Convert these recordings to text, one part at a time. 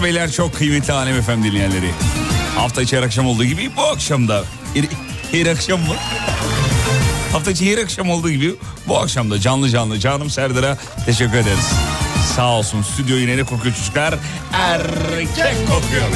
Hanımlar beyler çok kıymetli Alem efem dinleyenleri. Hafta içi her akşam olduğu gibi bu akşam da her, akşam mı? Hafta içi her akşam olduğu gibi bu akşam da canlı canlı canım Serdar'a teşekkür ederiz. Sağ olsun stüdyo yine ne kokuyor çocuklar? Erkek kokuyor.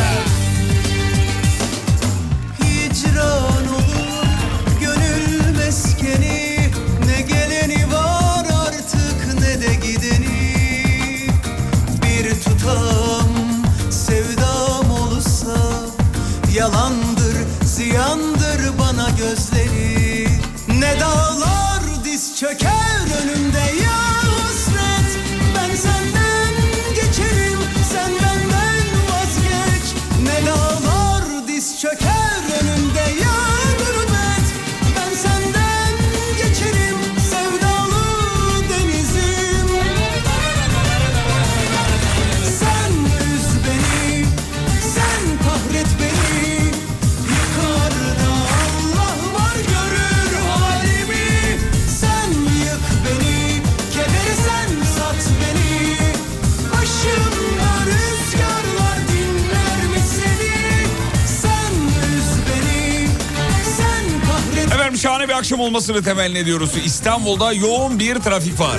Akşam olmasını temenni ediyoruz. İstanbul'da yoğun bir trafik var.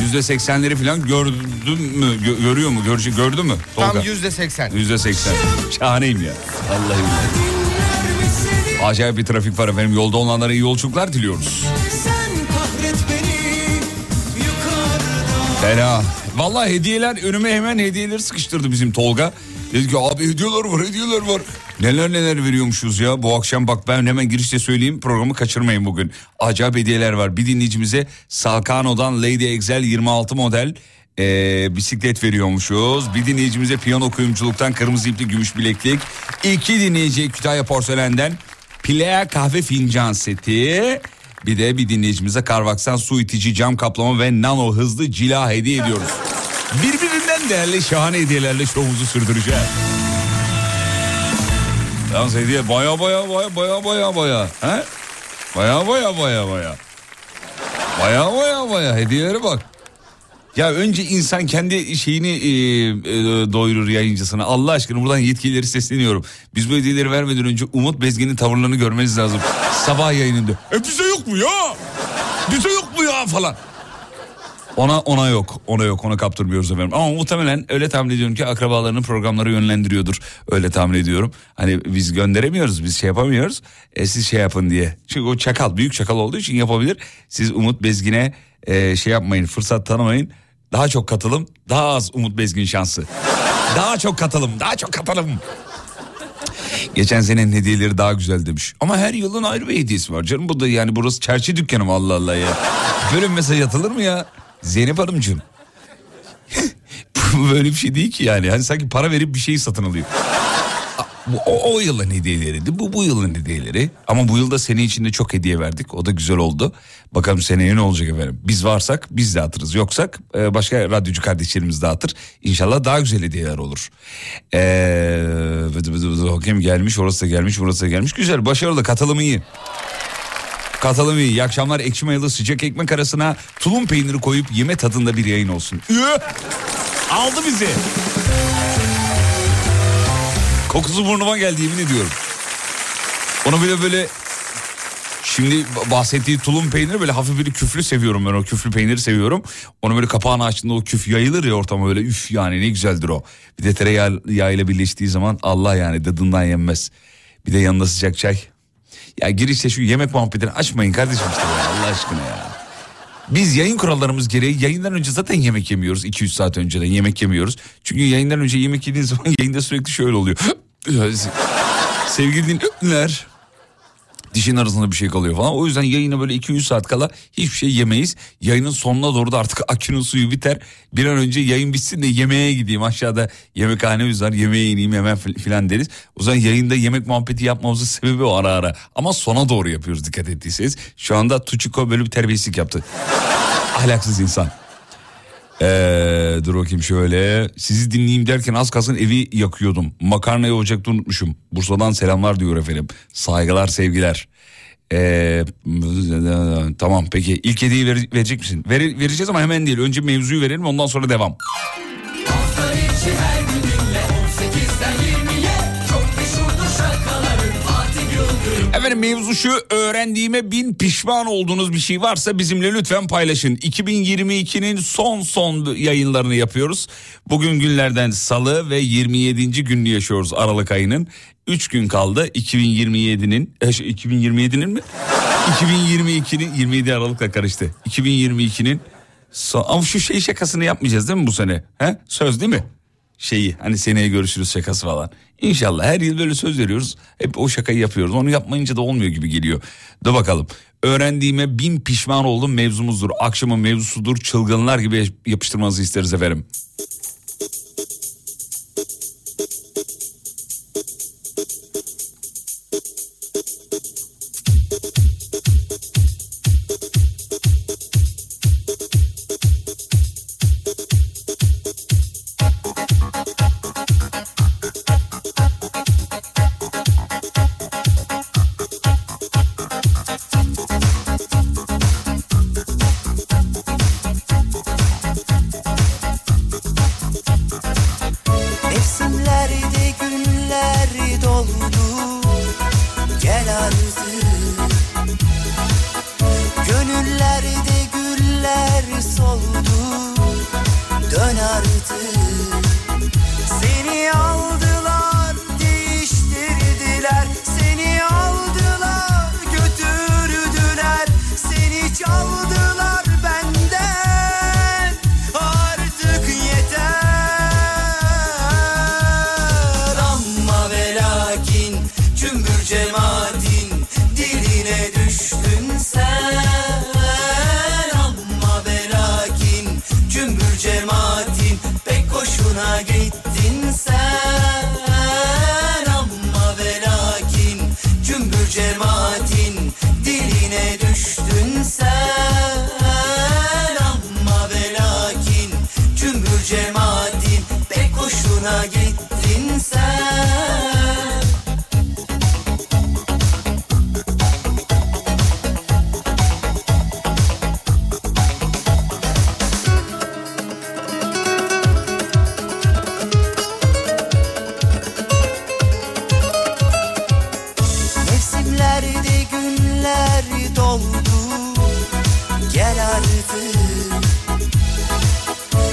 Yüzde seksenleri falan gördün mü? Gö- görüyor mu? Görecek, gördün mü? Tam Tolga? yüzde seksen. Yüzde seksen. Şahaneyim ya. Billahi. Acayip bir trafik var efendim. Yolda olanlara iyi yolculuklar diliyoruz. Fena. Vallahi hediyeler önüme hemen hediyeleri sıkıştırdı bizim Tolga. Dedi ki abi hediyeler var hediyeler var. Neler neler veriyormuşuz ya. Bu akşam bak ben hemen girişte söyleyeyim programı kaçırmayın bugün. Acayip hediyeler var. Bir dinleyicimize Salkano'dan Lady Excel 26 model eee, bisiklet veriyormuşuz. Bir dinleyicimize piyano kuyumculuktan kırmızı ipli gümüş bileklik. İki dinleyici Kütahya Porselen'den Plea kahve fincan seti. Bir de bir dinleyicimize Karvaksan su itici cam kaplama ve nano hızlı cila hediye ediyoruz. Birbirinden değerli şahane hediyelerle şovumuzu sürdüreceğiz. Yalnız hediye baya baya baya baya baya baya. He? Baya baya baya baya. Baya baya baya hediyelere bak. Ya önce insan kendi şeyini e, e, doyurur yayıncısına. Allah aşkına buradan yetkilileri sesleniyorum. Biz bu hediyeleri vermeden önce Umut Bezgin'in tavırlarını görmeniz lazım. Sabah yayınında. E bize yok mu ya? Bize yok mu ya falan. Ona ona yok. Ona yok. Ona kaptırmıyoruz efendim. Ama muhtemelen öyle tahmin ediyorum ki akrabalarının programları yönlendiriyordur. Öyle tahmin ediyorum. Hani biz gönderemiyoruz. Biz şey yapamıyoruz. E, siz şey yapın diye. Çünkü o çakal. Büyük çakal olduğu için yapabilir. Siz Umut Bezgin'e e, şey yapmayın. Fırsat tanımayın. Daha çok katılım. Daha az Umut Bezgin şansı. Daha çok katılım. Daha çok katılım. Geçen senenin hediyeleri daha güzel demiş. Ama her yılın ayrı bir hediyesi var canım. Bu da yani burası çerçi dükkanı mı Allah Allah ya. Böyle bir mesaj atılır mı ya? Zeynep Hanımcığım. Bu böyle bir şey değil ki yani. Hani sanki para verip bir şeyi satın alıyor. O, o yılın hediyeleriydi. Bu bu yılın hediyeleri. Ama bu yılda sene içinde çok hediye verdik. O da güzel oldu. Bakalım seneye ne olacak efendim. Biz varsak biz dağıtırız. Yoksak e, başka radyocu kardeşlerimiz dağıtır. İnşallah daha güzel hediyeler olur. Ee, hakem gelmiş, orası da gelmiş, burası da gelmiş. Güzel, başarılı, katılım iyi. Katılım iyi. İyi akşamlar ekşi mayalı sıcak ekmek arasına tulum peyniri koyup yeme tadında bir yayın olsun. Üö! Aldı bizi. Kokusu burnuma geldi yemin ediyorum. Onu bile böyle şimdi bahsettiği tulum peyniri böyle hafif bir küflü seviyorum ben o küflü peyniri seviyorum. Onu böyle kapağını açtığında o küf yayılır ya ortama böyle üf yani ne güzeldir o. Bir de tereyağı yağıyla birleştiği zaman Allah yani dadından yenmez. Bir de yanında sıcak çay. Ya girişte şu yemek muhabbetini açmayın kardeşim işte ya Allah aşkına ya. Biz yayın kurallarımız gereği yayından önce zaten yemek yemiyoruz. 200 saat önceden yemek yemiyoruz. Çünkü yayından önce yemek yediğin zaman yayında sürekli şöyle oluyor. Sevgili dinleyenler dişin arasında bir şey kalıyor falan. O yüzden yayına böyle 200 saat kala hiçbir şey yemeyiz. Yayının sonuna doğru da artık akünün suyu biter. Bir an önce yayın bitsin de yemeğe gideyim. Aşağıda yemekhanemiz var yemeğe ineyim hemen filan deriz. O zaman yayında yemek muhabbeti yapmamızın sebebi o ara ara. Ama sona doğru yapıyoruz dikkat ettiyseniz. Şu anda Tuçiko böyle bir terbiyesizlik yaptı. Ahlaksız insan. Ee, dur bakayım şöyle. Sizi dinleyeyim derken az kalsın evi yakıyordum. Makarnayı ocakta unutmuşum. Bursa'dan selamlar diyor efendim. Saygılar sevgiler. Ee, tamam peki ilk hediyeyi ver- verecek misin? Ver- vereceğiz ama hemen değil. Önce mevzuyu verelim ondan sonra devam. Hafta içi her gün Efendim mevzu şu öğrendiğime bin pişman olduğunuz bir şey varsa bizimle lütfen paylaşın. 2022'nin son son yayınlarını yapıyoruz. Bugün günlerden salı ve 27. gününü yaşıyoruz Aralık ayının. 3 gün kaldı 2027'nin e, şey, 2027'nin mi? 2022'nin 27 Aralık'la karıştı. 2022'nin son, ama şu şey şakasını yapmayacağız değil mi bu sene? He? Söz değil mi? Şeyi hani seneye görüşürüz şakası falan. İnşallah her yıl böyle söz veriyoruz. Hep o şakayı yapıyoruz. Onu yapmayınca da olmuyor gibi geliyor. Da bakalım. Öğrendiğime bin pişman oldum mevzumuzdur. Akşamın mevzusudur. Çılgınlar gibi yapıştırmanızı isteriz efendim. Mevsimlerde günler doldu. Gel artık.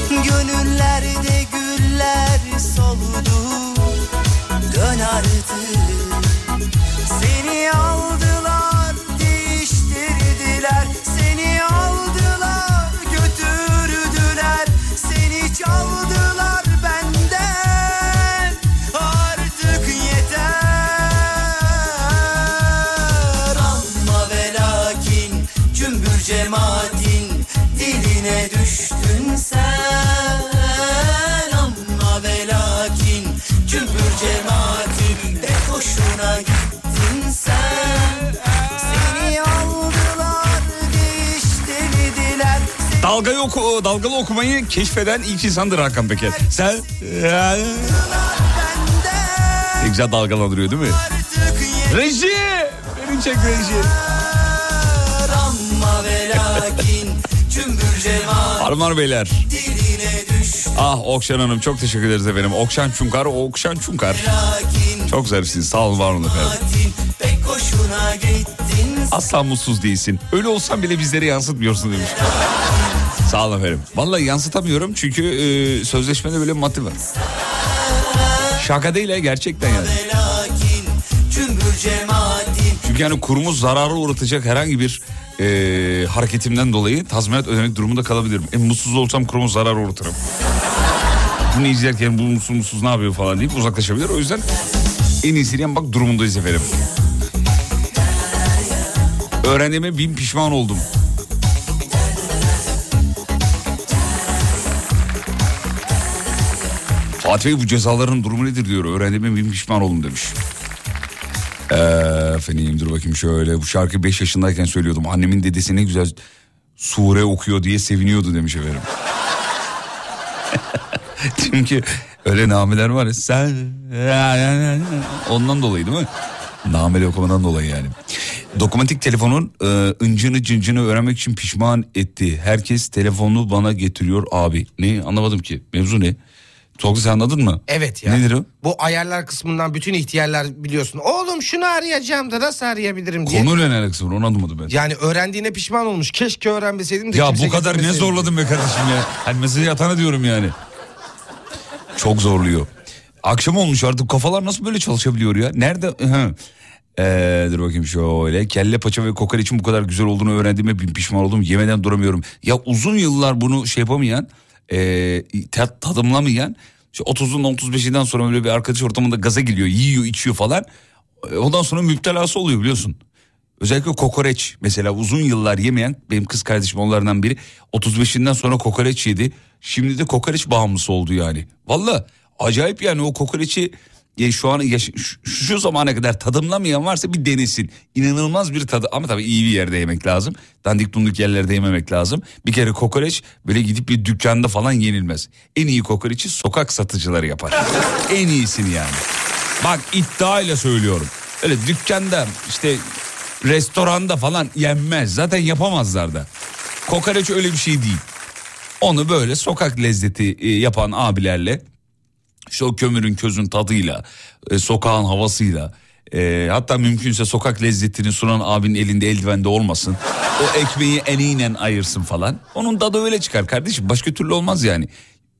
Gönüllerde güller soldu. Dön artık oku, dalgalı okumayı keşfeden ilk insandır Hakan Peker. Sen... Ne güzel dalgalandırıyor değil mi? Reji! Beni çek reji. Hanımlar beyler. Ah Okşan Hanım çok teşekkür ederiz efendim. Okşan Çunkar, Okşan Çunkar. Çok zarifsiniz. Sağ olun var olun efendim. Asla mutsuz değilsin. Öyle olsan bile bizleri yansıtmıyorsun demiş. Sağ olun efendim. Vallahi yansıtamıyorum çünkü e, sözleşmede böyle bir madde var. Şaka değil ya gerçekten yani. Çünkü yani kurumuz zarara uğratacak herhangi bir e, hareketimden dolayı tazminat ödemek durumunda kalabilirim. En mutsuz olsam kurumu zarar uğratırım. Bunu izlerken bu mutsuz mutsuz ne yapıyor falan deyip uzaklaşabilir. O yüzden en iyisini yapmak durumundayız efendim. Öğrendiğime bin pişman oldum. Fatih Bey bu cezaların durumu nedir diyor. Öğrendiğime bin pişman oldum demiş. Ee, efendim dur bakayım şöyle. Bu şarkı 5 yaşındayken söylüyordum. Annemin dedesi ne güzel sure okuyor diye seviniyordu demiş efendim. Çünkü öyle nameler var ya. Sen ondan dolayı değil mi? Nameli okumadan dolayı yani. Dokunmatik telefonun e, ıncını cıncını öğrenmek için pişman etti. Herkes telefonunu bana getiriyor abi. Ne anlamadım ki. Mevzu ne? Tolga sen anladın mı? Evet ya. Nedir o? Bu ayarlar kısmından bütün ihtiyarlar biliyorsun. Oğlum şunu arayacağım da nasıl arayabilirim diye. Konuyla ne alakası var onu anlamadım ben. Yani öğrendiğine pişman olmuş. Keşke öğrenmeseydim de Ya bu kadar ne zorladım be kardeşim ya. Hani mesajı atana diyorum yani. Çok zorluyor. Akşam olmuş artık kafalar nasıl böyle çalışabiliyor ya? Nerede? Hı. Ee, dur bakayım şöyle. Kelle paça ve kokoreçin bu kadar güzel olduğunu öğrendiğime bin pişman oldum. Yemeden duramıyorum. Ya uzun yıllar bunu şey yapamayan, e, tadımlamayan, işte 30'undan 35'inden sonra böyle bir arkadaş ortamında gaza geliyor, yiyor, içiyor falan. E, Ondan sonra müptelası oluyor biliyorsun. Özellikle kokoreç mesela uzun yıllar yemeyen benim kız kardeşim onlardan biri 35'inden sonra kokoreç yedi. Şimdi de kokoreç bağımlısı oldu yani. Valla acayip yani o kokoreçi e, şu an yaş- şu, zamana kadar tadımlamayan varsa bir denesin. İnanılmaz bir tadı ama tabii iyi bir yerde yemek lazım. Dandik dunduk yerlerde yememek lazım. Bir kere kokoreç böyle gidip bir dükkanda falan yenilmez. En iyi kokoreçi sokak satıcıları yapar. en iyisini yani. Bak iddiayla söylüyorum. Öyle dükkanda işte restoranda falan yenmez. Zaten yapamazlar da. Kokoreç öyle bir şey değil. Onu böyle sokak lezzeti e, yapan abilerle işte kömürün közün tadıyla, e, sokağın havasıyla, e, hatta mümkünse sokak lezzetini sunan abinin elinde eldivende olmasın. O ekmeği eliyle ayırsın falan. Onun tadı öyle çıkar kardeşim. Başka türlü olmaz yani.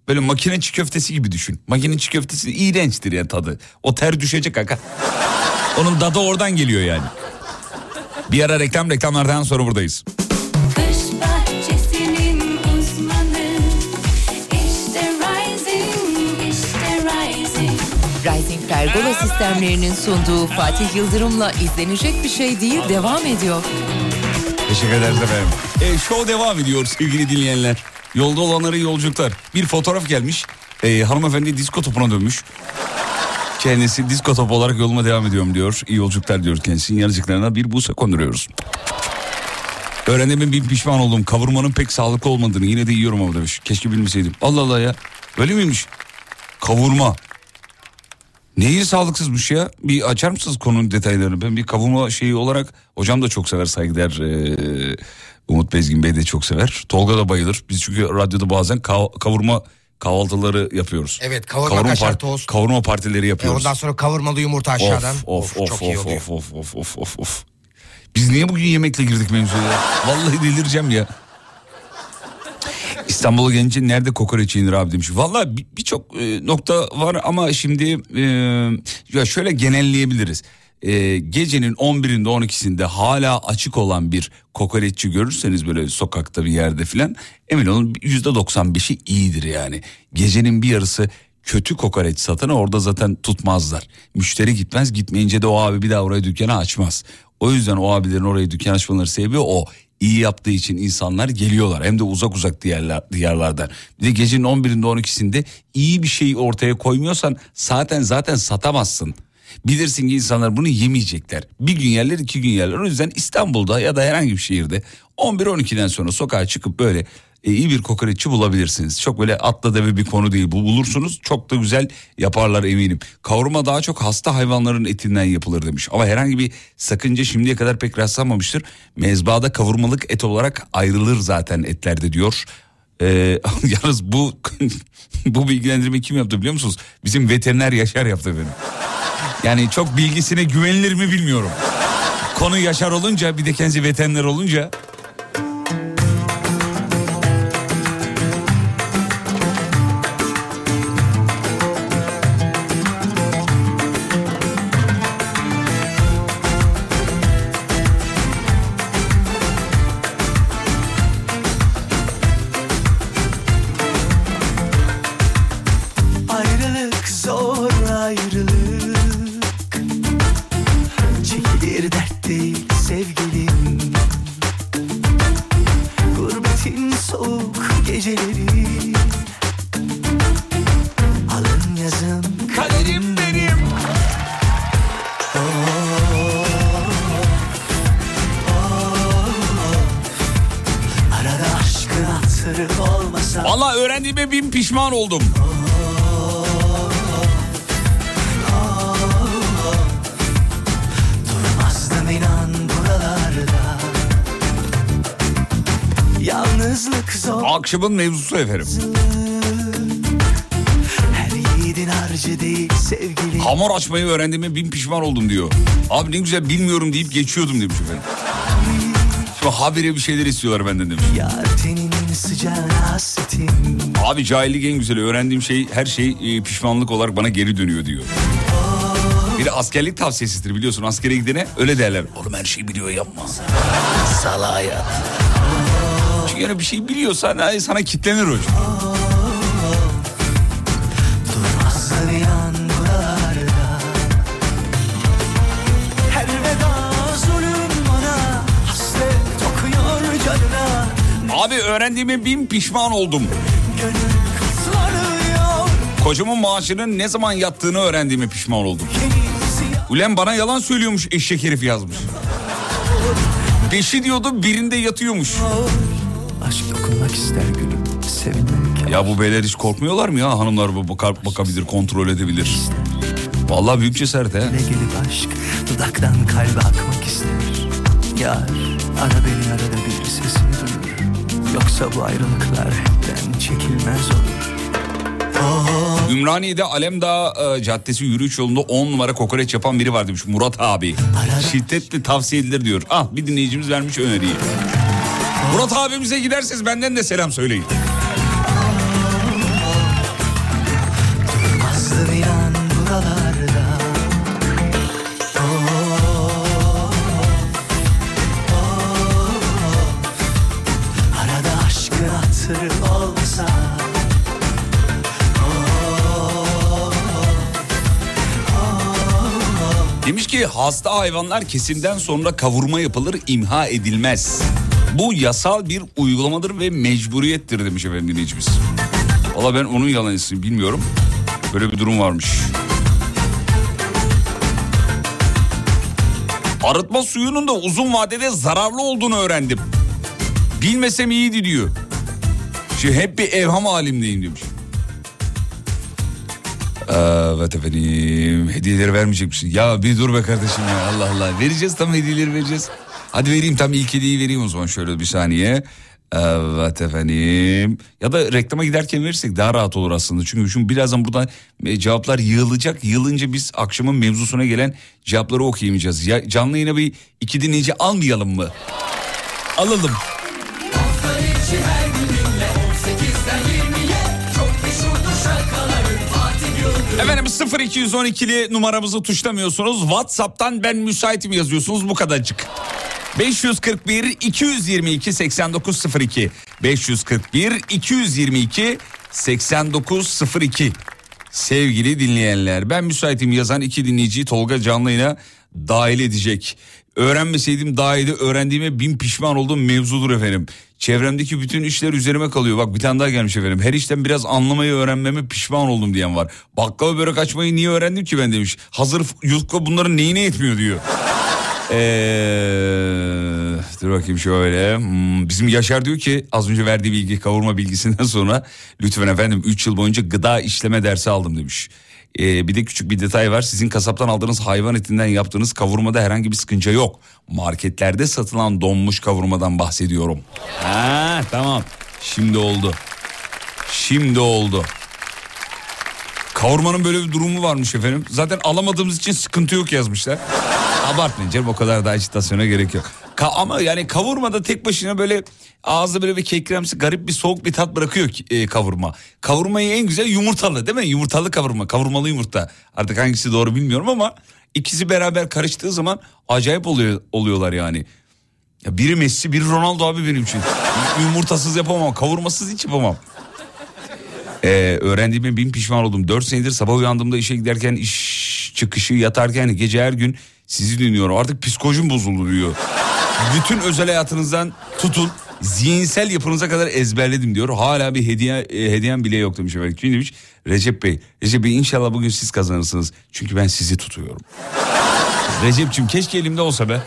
Böyle makine çiğ köftesi gibi düşün. Makine çiğ köftesi iğrençtir ya tadı. O ter düşecek kaka. Onun tadı oradan geliyor yani. Bir ara reklam reklamlardan sonra buradayız. Rising. Pergola sistemlerinin sunduğu Fatih Yıldırım'la izlenecek bir şey değil devam ediyor. Teşekkür ederiz efendim. E, show devam ediyor sevgili dinleyenler. Yolda olanlara yolculuklar. Bir fotoğraf gelmiş. E, hanımefendi disko topuna dönmüş. Kendisi disko top olarak yoluma devam ediyorum diyor. İyi yolculuklar diyor kendisinin yanıcıklarına bir buse konduruyoruz. Öğrendiğime bin pişman oldum. Kavurmanın pek sağlıklı olmadığını yine de yiyorum ama demiş. Keşke bilmeseydim. Allah Allah ya. Öyle miymiş? Kavurma. Neyi sağlıksızmış ya? Bir açar mısınız konunun detaylarını? Ben bir kavurma şeyi olarak hocam da çok sever saygıdeğer ee, Umut Bezgin Bey de çok sever. Tolga da bayılır. Biz çünkü radyoda bazen kav- kavurma kahvaltıları yapıyoruz. Evet, kavurma, kaşar, tost. Kavurma partileri E, yapıyoruz. ondan sonra kavurmalı yumurta aşağıdan. Of of of of oluyor. of of of of of of. Biz niye bugün yemekle girdik mevzuya? ya? Vallahi delireceğim ya. İstanbul'a gelince nerede kokoreç yenir abi demiş. Valla bir- birçok e, nokta var ama şimdi e, ya şöyle genelleyebiliriz. E, gecenin 11'inde 12'sinde hala açık olan bir kokoreççi görürseniz böyle sokakta bir yerde filan emin olun %95'i iyidir yani. Gecenin bir yarısı kötü kokoreç satanı orada zaten tutmazlar. Müşteri gitmez gitmeyince de o abi bir daha oraya dükkanı açmaz. O yüzden o abilerin orayı dükkan açmaları sebebi o. İyi yaptığı için insanlar geliyorlar. Hem de uzak uzak diyarlar, diyarlardan. Bir de gecenin 11'inde 12'sinde iyi bir şey ortaya koymuyorsan zaten zaten satamazsın. Bilirsin ki insanlar bunu yemeyecekler. Bir gün yerler iki gün yerler. O yüzden İstanbul'da ya da herhangi bir şehirde 11-12'den sonra sokağa çıkıp böyle e, iyi bir kokoreççi bulabilirsiniz. Çok böyle atla deve bir konu değil bu bulursunuz çok da güzel yaparlar eminim. Kavurma daha çok hasta hayvanların etinden yapılır demiş. Ama herhangi bir sakınca şimdiye kadar pek rastlanmamıştır. Mezbada kavurmalık et olarak ayrılır zaten etlerde diyor. Ee, yalnız bu bu bilgilendirmeyi kim yaptı biliyor musunuz? Bizim veteriner Yaşar yaptı benim. Yani çok bilgisine güvenilir mi bilmiyorum. Konu Yaşar olunca bir de kendisi veteriner olunca Akşamın mevzusu efendim. Değil Hamur açmayı öğrendiğime bin pişman oldum diyor. Abi ne güzel bilmiyorum deyip geçiyordum demiş efendim. Şimdi habire bir şeyler istiyorlar benden demiş. Abi cahillik en güzeli öğrendiğim şey her şey e, pişmanlık olarak bana geri dönüyor diyor. Bir de askerlik tavsiyesidir biliyorsun askere gidene öyle derler. Oğlum her şeyi biliyor yapma. Sala hayat. Çünkü yani bir şey biliyorsan ay, sana kitlenir canına Abi öğrendiğime bin pişman oldum. Kocamın maaşının ne zaman yattığını öğrendiğime pişman oldum. Ulan bana yalan söylüyormuş eşek herif yazmış. Beşi diyordu birinde yatıyormuş. Aşk dokunmak ister gülüm Sevinmek Ya bu beyler hiç korkmuyorlar mı ya hanımlar bu bakar, bakabilir kontrol edebilir. Vallahi büyük cesaret he. Ne gelip aşk dudaktan kalbe akmak ister Yar ara beni arada bir sesini duyur Yoksa bu ayrılıklar hepten çekilmez olur Ümraniye'de Alemdağ e, Caddesi yürüyüş yolunda 10 numara kokoreç yapan biri var demiş Murat abi. Şiddetle tavsiye edilir diyor. Ah bir dinleyicimiz vermiş öneriyi. Murat abimize giderseniz benden de selam söyleyin. Aşkın hatırı olsa Demiş ki hasta hayvanlar kesimden sonra kavurma yapılır imha edilmez. Bu yasal bir uygulamadır ve mecburiyettir demiş efendim dinleyicimiz. Valla ben onun yalancısıyım bilmiyorum. Böyle bir durum varmış. Arıtma suyunun da uzun vadede zararlı olduğunu öğrendim. Bilmesem iyiydi diyor. Şimdi hep bir evham halimdeyim demiş. Evet efendim hediyeleri vermeyecek misin? Ya bir dur be kardeşim ya Allah Allah. Vereceğiz tam hediyeleri vereceğiz. Hadi vereyim tam ilk hediyeyi vereyim o zaman şöyle bir saniye. Evet efendim. Ya da reklama giderken verirsek daha rahat olur aslında. Çünkü şimdi birazdan burada e, cevaplar yığılacak. Yığılınca biz akşamın mevzusuna gelen cevapları okuyamayacağız. Ya canlı yine bir iki dinleyici almayalım mı? Alalım. Hafta içi her gün dinle 18'den 20'ye Çok meşhurdur şarkıları Fatih Yıldırım Efendim 0212'li numaramızı tuşlamıyorsunuz. WhatsApp'tan ben müsaitim yazıyorsunuz bu kadarcık. 541 222 8902 541 222 8902 Sevgili dinleyenler ben müsaitim yazan iki dinleyiciyi Tolga canlı yayına dahil edecek. Öğrenmeseydim daha iyiydi öğrendiğime bin pişman olduğum mevzudur efendim. Çevremdeki bütün işler üzerime kalıyor. Bak bir tane daha gelmiş efendim. Her işten biraz anlamayı öğrenmeme pişman oldum diyen var. Baklava börek açmayı niye öğrendim ki ben demiş. Hazır yufka bunların neyine yetmiyor diyor. Ee, dur bakayım şöyle. Hmm, bizim Yaşar diyor ki az önce verdiği bilgi kavurma bilgisinden sonra lütfen efendim 3 yıl boyunca gıda işleme dersi aldım demiş. Ee, bir de küçük bir detay var. Sizin kasaptan aldığınız hayvan etinden yaptığınız kavurmada herhangi bir sıkıntı yok. Marketlerde satılan donmuş kavurmadan bahsediyorum. Ha tamam. Şimdi oldu. Şimdi oldu. Kavurmanın böyle bir durumu varmış efendim. Zaten alamadığımız için sıkıntı yok yazmışlar. Abartmayın canım o kadar da agitasyona gerek yok. Ka- ama yani kavurmada tek başına böyle ağızda böyle bir kekremsi garip bir soğuk bir tat bırakıyor ki- e, kavurma. Kavurmayı en güzel yumurtalı değil mi? Yumurtalı kavurma, kavurmalı yumurta. Artık hangisi doğru bilmiyorum ama ikisi beraber karıştığı zaman acayip oluyor oluyorlar yani. Ya biri Messi, biri Ronaldo abi benim için. Yumurtasız yapamam, kavurmasız hiç yapamam. Ee, öğrendiğime bin pişman oldum. 4 senedir sabah uyandığımda işe giderken iş çıkışı yatarken gece her gün sizi dinliyorum. Artık psikolojim bozuldu diyor. Bütün özel hayatınızdan tutun zihinsel yapınıza kadar ezberledim diyor. Hala bir hediye e, hediyem bile yok demiş efendim. Kim demiş? Recep Bey. Recep Bey inşallah bugün siz kazanırsınız. Çünkü ben sizi tutuyorum. Recep'ciğim keşke elimde olsa be.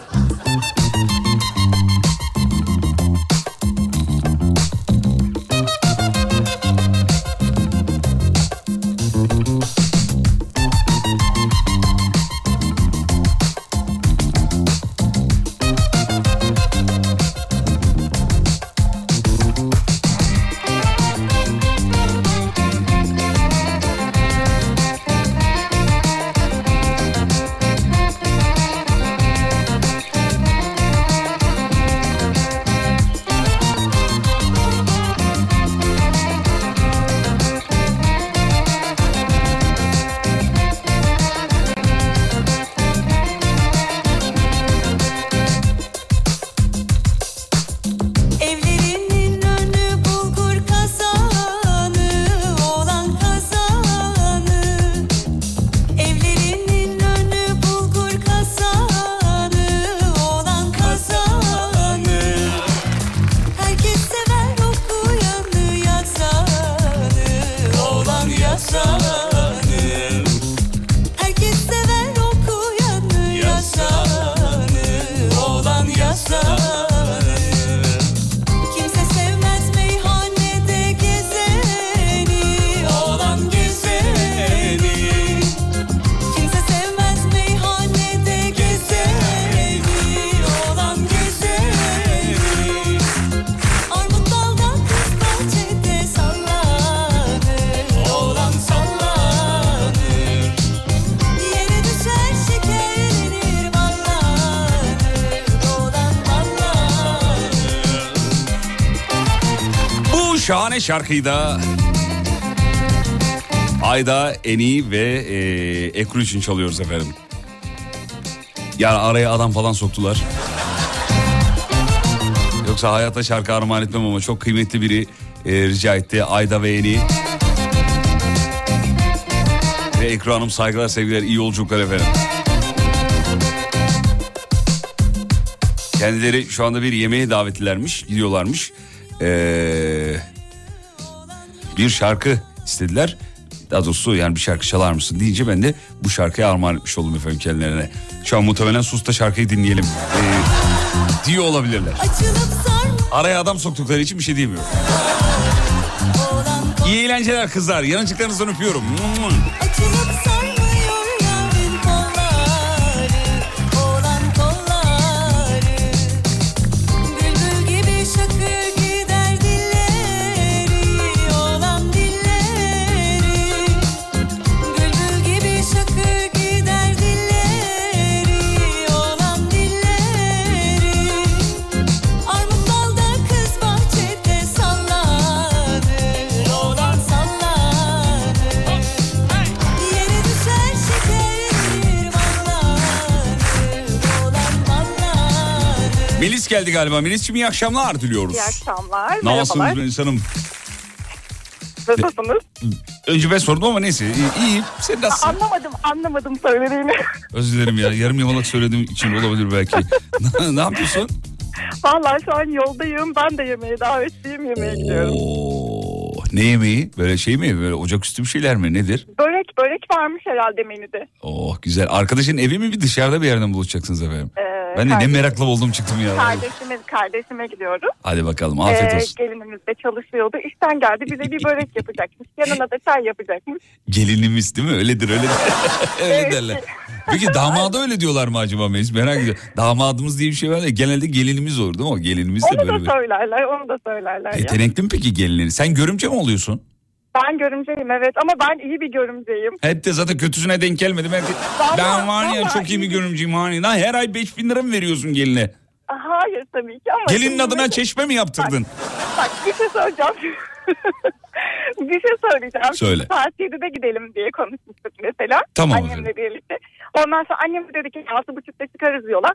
Şarkıyı da Ayda, Eni ve e, Ekru için çalıyoruz efendim. Yani araya adam falan soktular. Yoksa hayata şarkı armağan etmem ama çok kıymetli biri e, rica etti. Ayda ve Eni. Ve Ekru Hanım saygılar sevgiler iyi yolculuklar efendim. Kendileri şu anda bir yemeğe davetlilermiş, gidiyorlarmış. Ee, bir şarkı istediler. Daha doğrusu yani bir şarkı çalar mısın deyince ben de bu şarkıya armağan etmiş oldum efendim kendilerine. Şu an muhtemelen sus da şarkıyı dinleyelim ee, diyor olabilirler. Araya adam soktukları için bir şey diyemiyorum. İyi eğlenceler kızlar. Yanıcıklarınızdan öpüyorum. Açılıp Melis geldi galiba. Melis'ciğim iyi akşamlar diliyoruz. İyi akşamlar. Nasılsınız Merhabalar. Melis Hanım? Nasılsınız? Önce ben sordum ama neyse. İyi, iyiyim. Sen nasılsın? Anlamadım, anlamadım söylediğini. Özür dilerim ya. Yarım yamalak söylediğim için olabilir belki. ne yapıyorsun? Vallahi şu an yoldayım. Ben de yemeğe davetliyim. Yemeğe gidiyorum. Ne yemeği? Böyle şey mi? Böyle ocaküstü bir şeyler mi? Nedir? Börek, börek varmış herhalde menüde. Oh güzel. Arkadaşın evi mi bir dışarıda bir yerden buluşacaksınız efendim? Ee, Ben de ne meraklı oldum çıktım ya. Kardeşime, kardeşime gidiyoruz. Hadi bakalım afiyet Ee, olsun. gelinimiz de çalışıyordu. İşten geldi bize bir börek yapacakmış. Yanına da çay yapacakmış. Gelinimiz değil mi? Öyledir öyledir. öyle derler. Peki damada öyle diyorlar mı acaba Melis? Merak ediyorum. Damadımız diye bir şey var ya genelde gelinimiz olur değil mi? O gelinimiz de Onu böyle da bir. söylerler, onu da söylerler ya. Yetenekli mi peki gelinleri? Sen görümce mi oluyorsun? Ben görümceyim evet ama ben iyi bir görümceyim. Hep de zaten kötüsüne denk gelmedim. Ben, Vallahi- ben var ya çok iyi bir görümceyim. Hani. Lan her ay 5000 lira mı veriyorsun geline? Hayır tabii ki ama... Gelinin adına mesela- çeşme mi yaptırdın? Bak bir şey söyleyeceğim. bir şey söyleyeceğim. Söyle. Saat 7'de gidelim diye konuşmuştuk mesela. Tamam Annemle birlikte. Ondan sonra annem dedi ki 6.30'da çıkarız yola.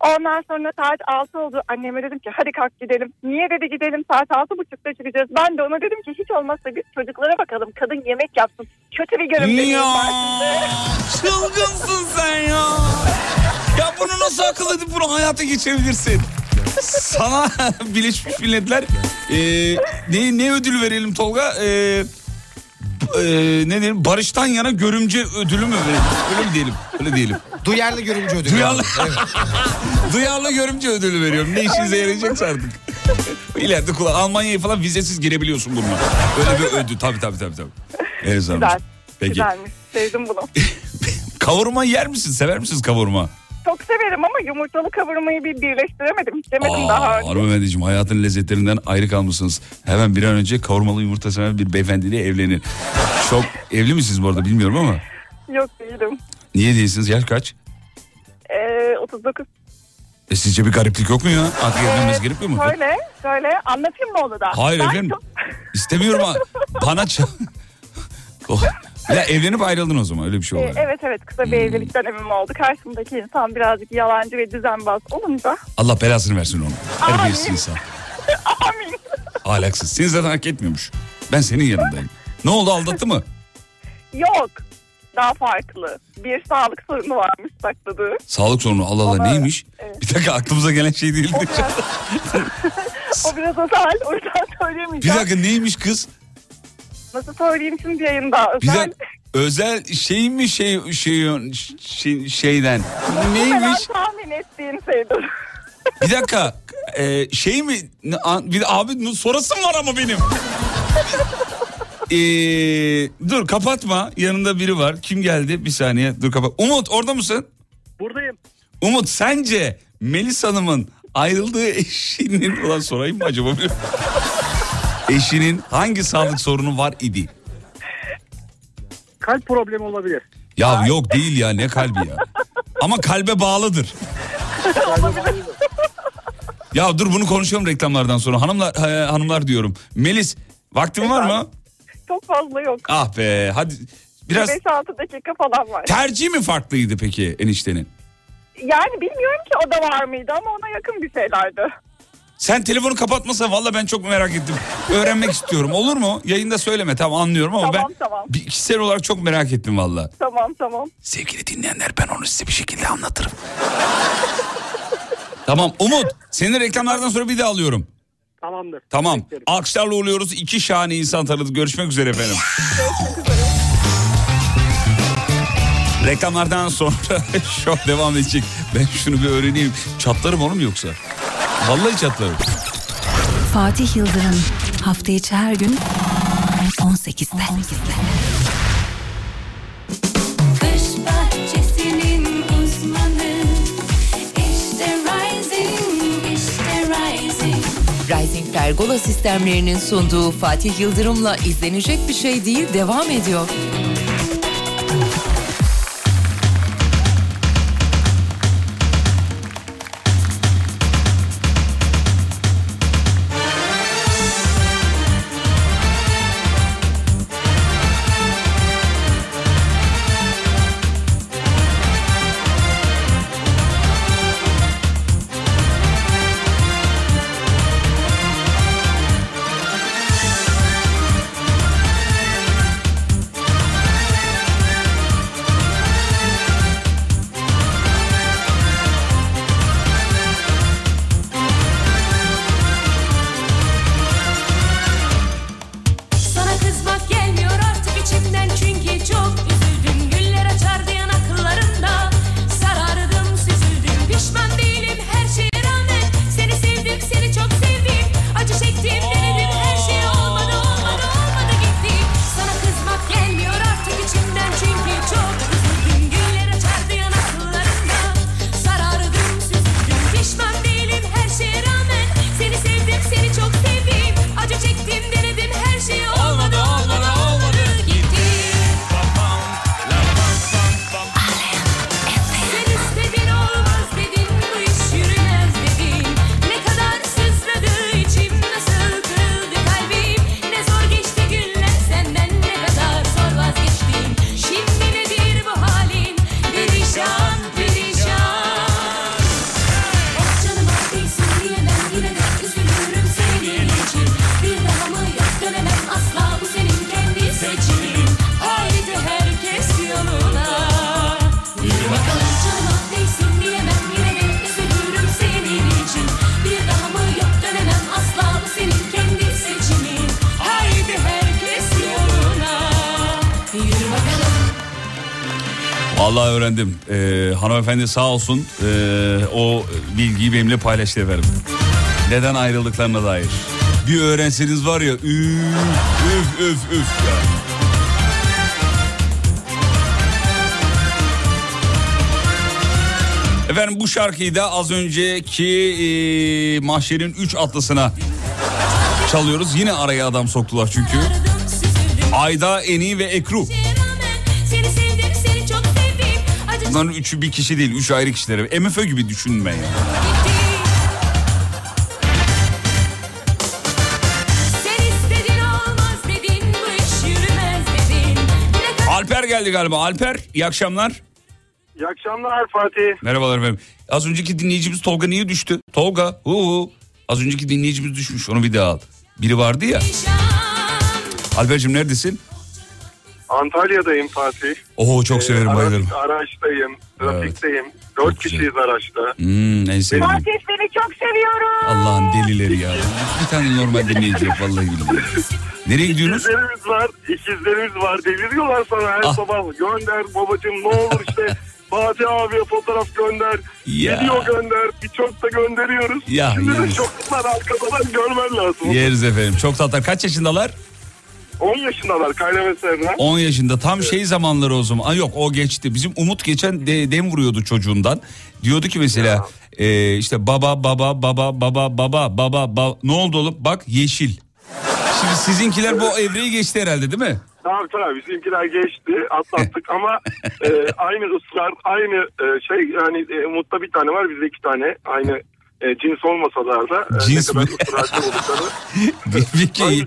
Ondan sonra saat 6 oldu. Anneme dedim ki hadi kalk gidelim. Niye dedi gidelim saat 6.30'da çıkacağız. Ben de ona dedim ki hiç olmazsa biz çocuklara bakalım. Kadın yemek yapsın. Kötü bir görüntü. Ya çılgınsın sen ya. Ya bunu nasıl akıl edip bunu hayata geçirebilirsin? Sana Birleşmiş Milletler e, ne, ne ödül verelim Tolga? E, e, ne diyelim? Barıştan yana görümce ödülü mü verelim? Öyle mi diyelim? Öyle diyelim. Duyarlı görümcü ödülü. Duyarlı. Evet. Duyarlı görümce ödülü veriyorum. Ne işinize yarayacaksa artık. İleride kullan. Almanya'ya falan vizesiz girebiliyorsun bununla. Öyle bir ödül. Tabii tabii tabii. tabii. Evet, Güzel. Peki. Güzelmiş. Sevdim bunu. Kavurma yer misin? Sever misiniz kavurma? Çok severim ama yumurtalı kavurmayı bir birleştiremedim. Hiç demedim daha Aa, önce. hanımefendiciğim hayatın lezzetlerinden ayrı kalmışsınız. Hemen bir an önce kavurmalı yumurta seven bir beyefendiyle evlenin. Çok evli misiniz bu arada bilmiyorum ama. Yok değilim. Niye değilsiniz? Yaş kaç? Ee, 39. E sizce bir gariplik yok mu ya? Artık evlenmeniz gerekmiyor mu? Şöyle, şöyle anlatayım mı onu da? Hayır Ben efendim. çok- İstemiyorum bana ç-. Ya evlenip ayrıldın o zaman öyle bir şey Ee, oldu. evet evet kısa bir evlilik dönemim oldu. Karşımdaki insan birazcık yalancı ve düzenbaz olunca. Allah belasını versin onu. Terbiyesiz Amin. insan. Amin. Ahlaksız. Seni zaten hak etmiyormuş. Ben senin yanındayım. Ne oldu aldattı mı? Yok. Daha farklı. Bir sağlık sorunu varmış sakladığı. Sağlık sorunu Allah Allah Ama- neymiş? evet. Bir dakika aklımıza gelen şey değil. O biraz, o biraz özel. O yüzden bir söyleyemeyeceğim. dakika neymiş kız? Nasıl söyleyeyim şimdi yayında? Özel. özel şey mi şey şey, şey şeyden neymiş? tahmin ettiğin şeydir. Bir dakika e, şey mi bir abi sorasım var ama benim. Ee, dur kapatma yanında biri var kim geldi bir saniye dur kapat Umut orada mısın? Buradayım. Umut sence Melis Hanım'ın ayrıldığı eşinin ulan sorayım mı acaba? Eşinin hangi sağlık sorunu var idi? Kalp problemi olabilir. Ya yok değil ya ne kalbi ya. Ama kalbe bağlıdır. ya dur bunu konuşalım reklamlardan sonra. Hanımlar e, hanımlar diyorum. Melis vaktin var mı? Çok fazla yok. Ah be hadi biraz 5-6 dakika falan var. tercih mi farklıydı peki eniştenin? Yani bilmiyorum ki o da var mıydı ama ona yakın bir şeylerdi. Sen telefonu kapatmasa valla ben çok merak ettim. Öğrenmek istiyorum olur mu? Yayında söyleme tamam anlıyorum ama Tamam, ben tamam. bir kişisel olarak çok merak ettim valla. Tamam tamam. Sevgili dinleyenler ben onu size bir şekilde anlatırım. tamam Umut seni reklamlardan sonra bir daha alıyorum. Tamamdır. Tamam. Bekliyorum. Alkışlarla uğurluyoruz. İki şahane insan tanıdık. Görüşmek üzere efendim. Reklamlardan sonra şov devam edecek. Ben şunu bir öğreneyim. Çatlarım oğlum yoksa. Vallahi çatlarım. Fatih Yıldırım hafta içi her gün 18'de. Kış bahçesinin uzmanı işte Rising, işte Rising. Rising Pergola sistemlerinin sunduğu Fatih Yıldırım'la izlenecek bir şey değil devam ediyor. Hanımefendi sağ olsun ee, o bilgiyi benimle paylaştı efendim. Neden ayrıldıklarına dair. Bir öğrenseniz var ya üf üf üf üf ya. Efendim bu şarkıyı da az önceki ee, mahşerin 3 atlısına çalıyoruz. Yine araya adam soktular çünkü. Ayda, Eni ve Ekru. Bunların üçü bir kişi değil, üç ayrı kişiler. MFÖ gibi düşünme ya. Alper geldi galiba. Alper, iyi akşamlar. İyi akşamlar Fatih. Merhabalar efendim. Az önceki dinleyicimiz Tolga niye düştü? Tolga, hu hu. Az önceki dinleyicimiz düşmüş, onu bir daha al. Biri vardı ya. Alper'cim neredesin? Antalya'dayım Fatih. Oo çok severim, Ee, araç- bayılırım. Araçtayım, trafikteyim. Dört Çok güzel. kişiyiz araçta. Hmm, en sevdiğim. Fatih seni çok seviyorum. Allah'ın delileri ya. Bir tane normal dinleyici yok vallahi billahi. Nereye gidiyorsunuz? İkizlerimiz var, ikizlerimiz var. Deliriyorlar sana her Ah. sabah. Gönder babacığım ne olur işte. Fatih abiye fotoğraf gönder. Ya. Video gönder. Birçok da gönderiyoruz. Ya, Şimdi de yeriz. çocuklar arkadan görmen lazım. Yeriz efendim. Çok tatlı. Kaç yaşındalar? 10 yaşındalar kaynama Serra. 10 yaşında. Tam şey zamanları o zaman. Aa, yok o geçti. Bizim Umut geçen de, dem vuruyordu çocuğundan. Diyordu ki mesela e, işte baba baba baba baba baba baba baba. Ne oldu oğlum? Bak yeşil. Şimdi sizinkiler bu evreyi geçti herhalde değil mi? Tamam tamam bizimkiler geçti atlattık ama e, aynı ısrar aynı e, şey yani e, Umut'ta bir tane var bizde iki tane aynı e, cins olmasalar da e, Cins ne mi? kadar ısrarcı olduklarını Peki yani.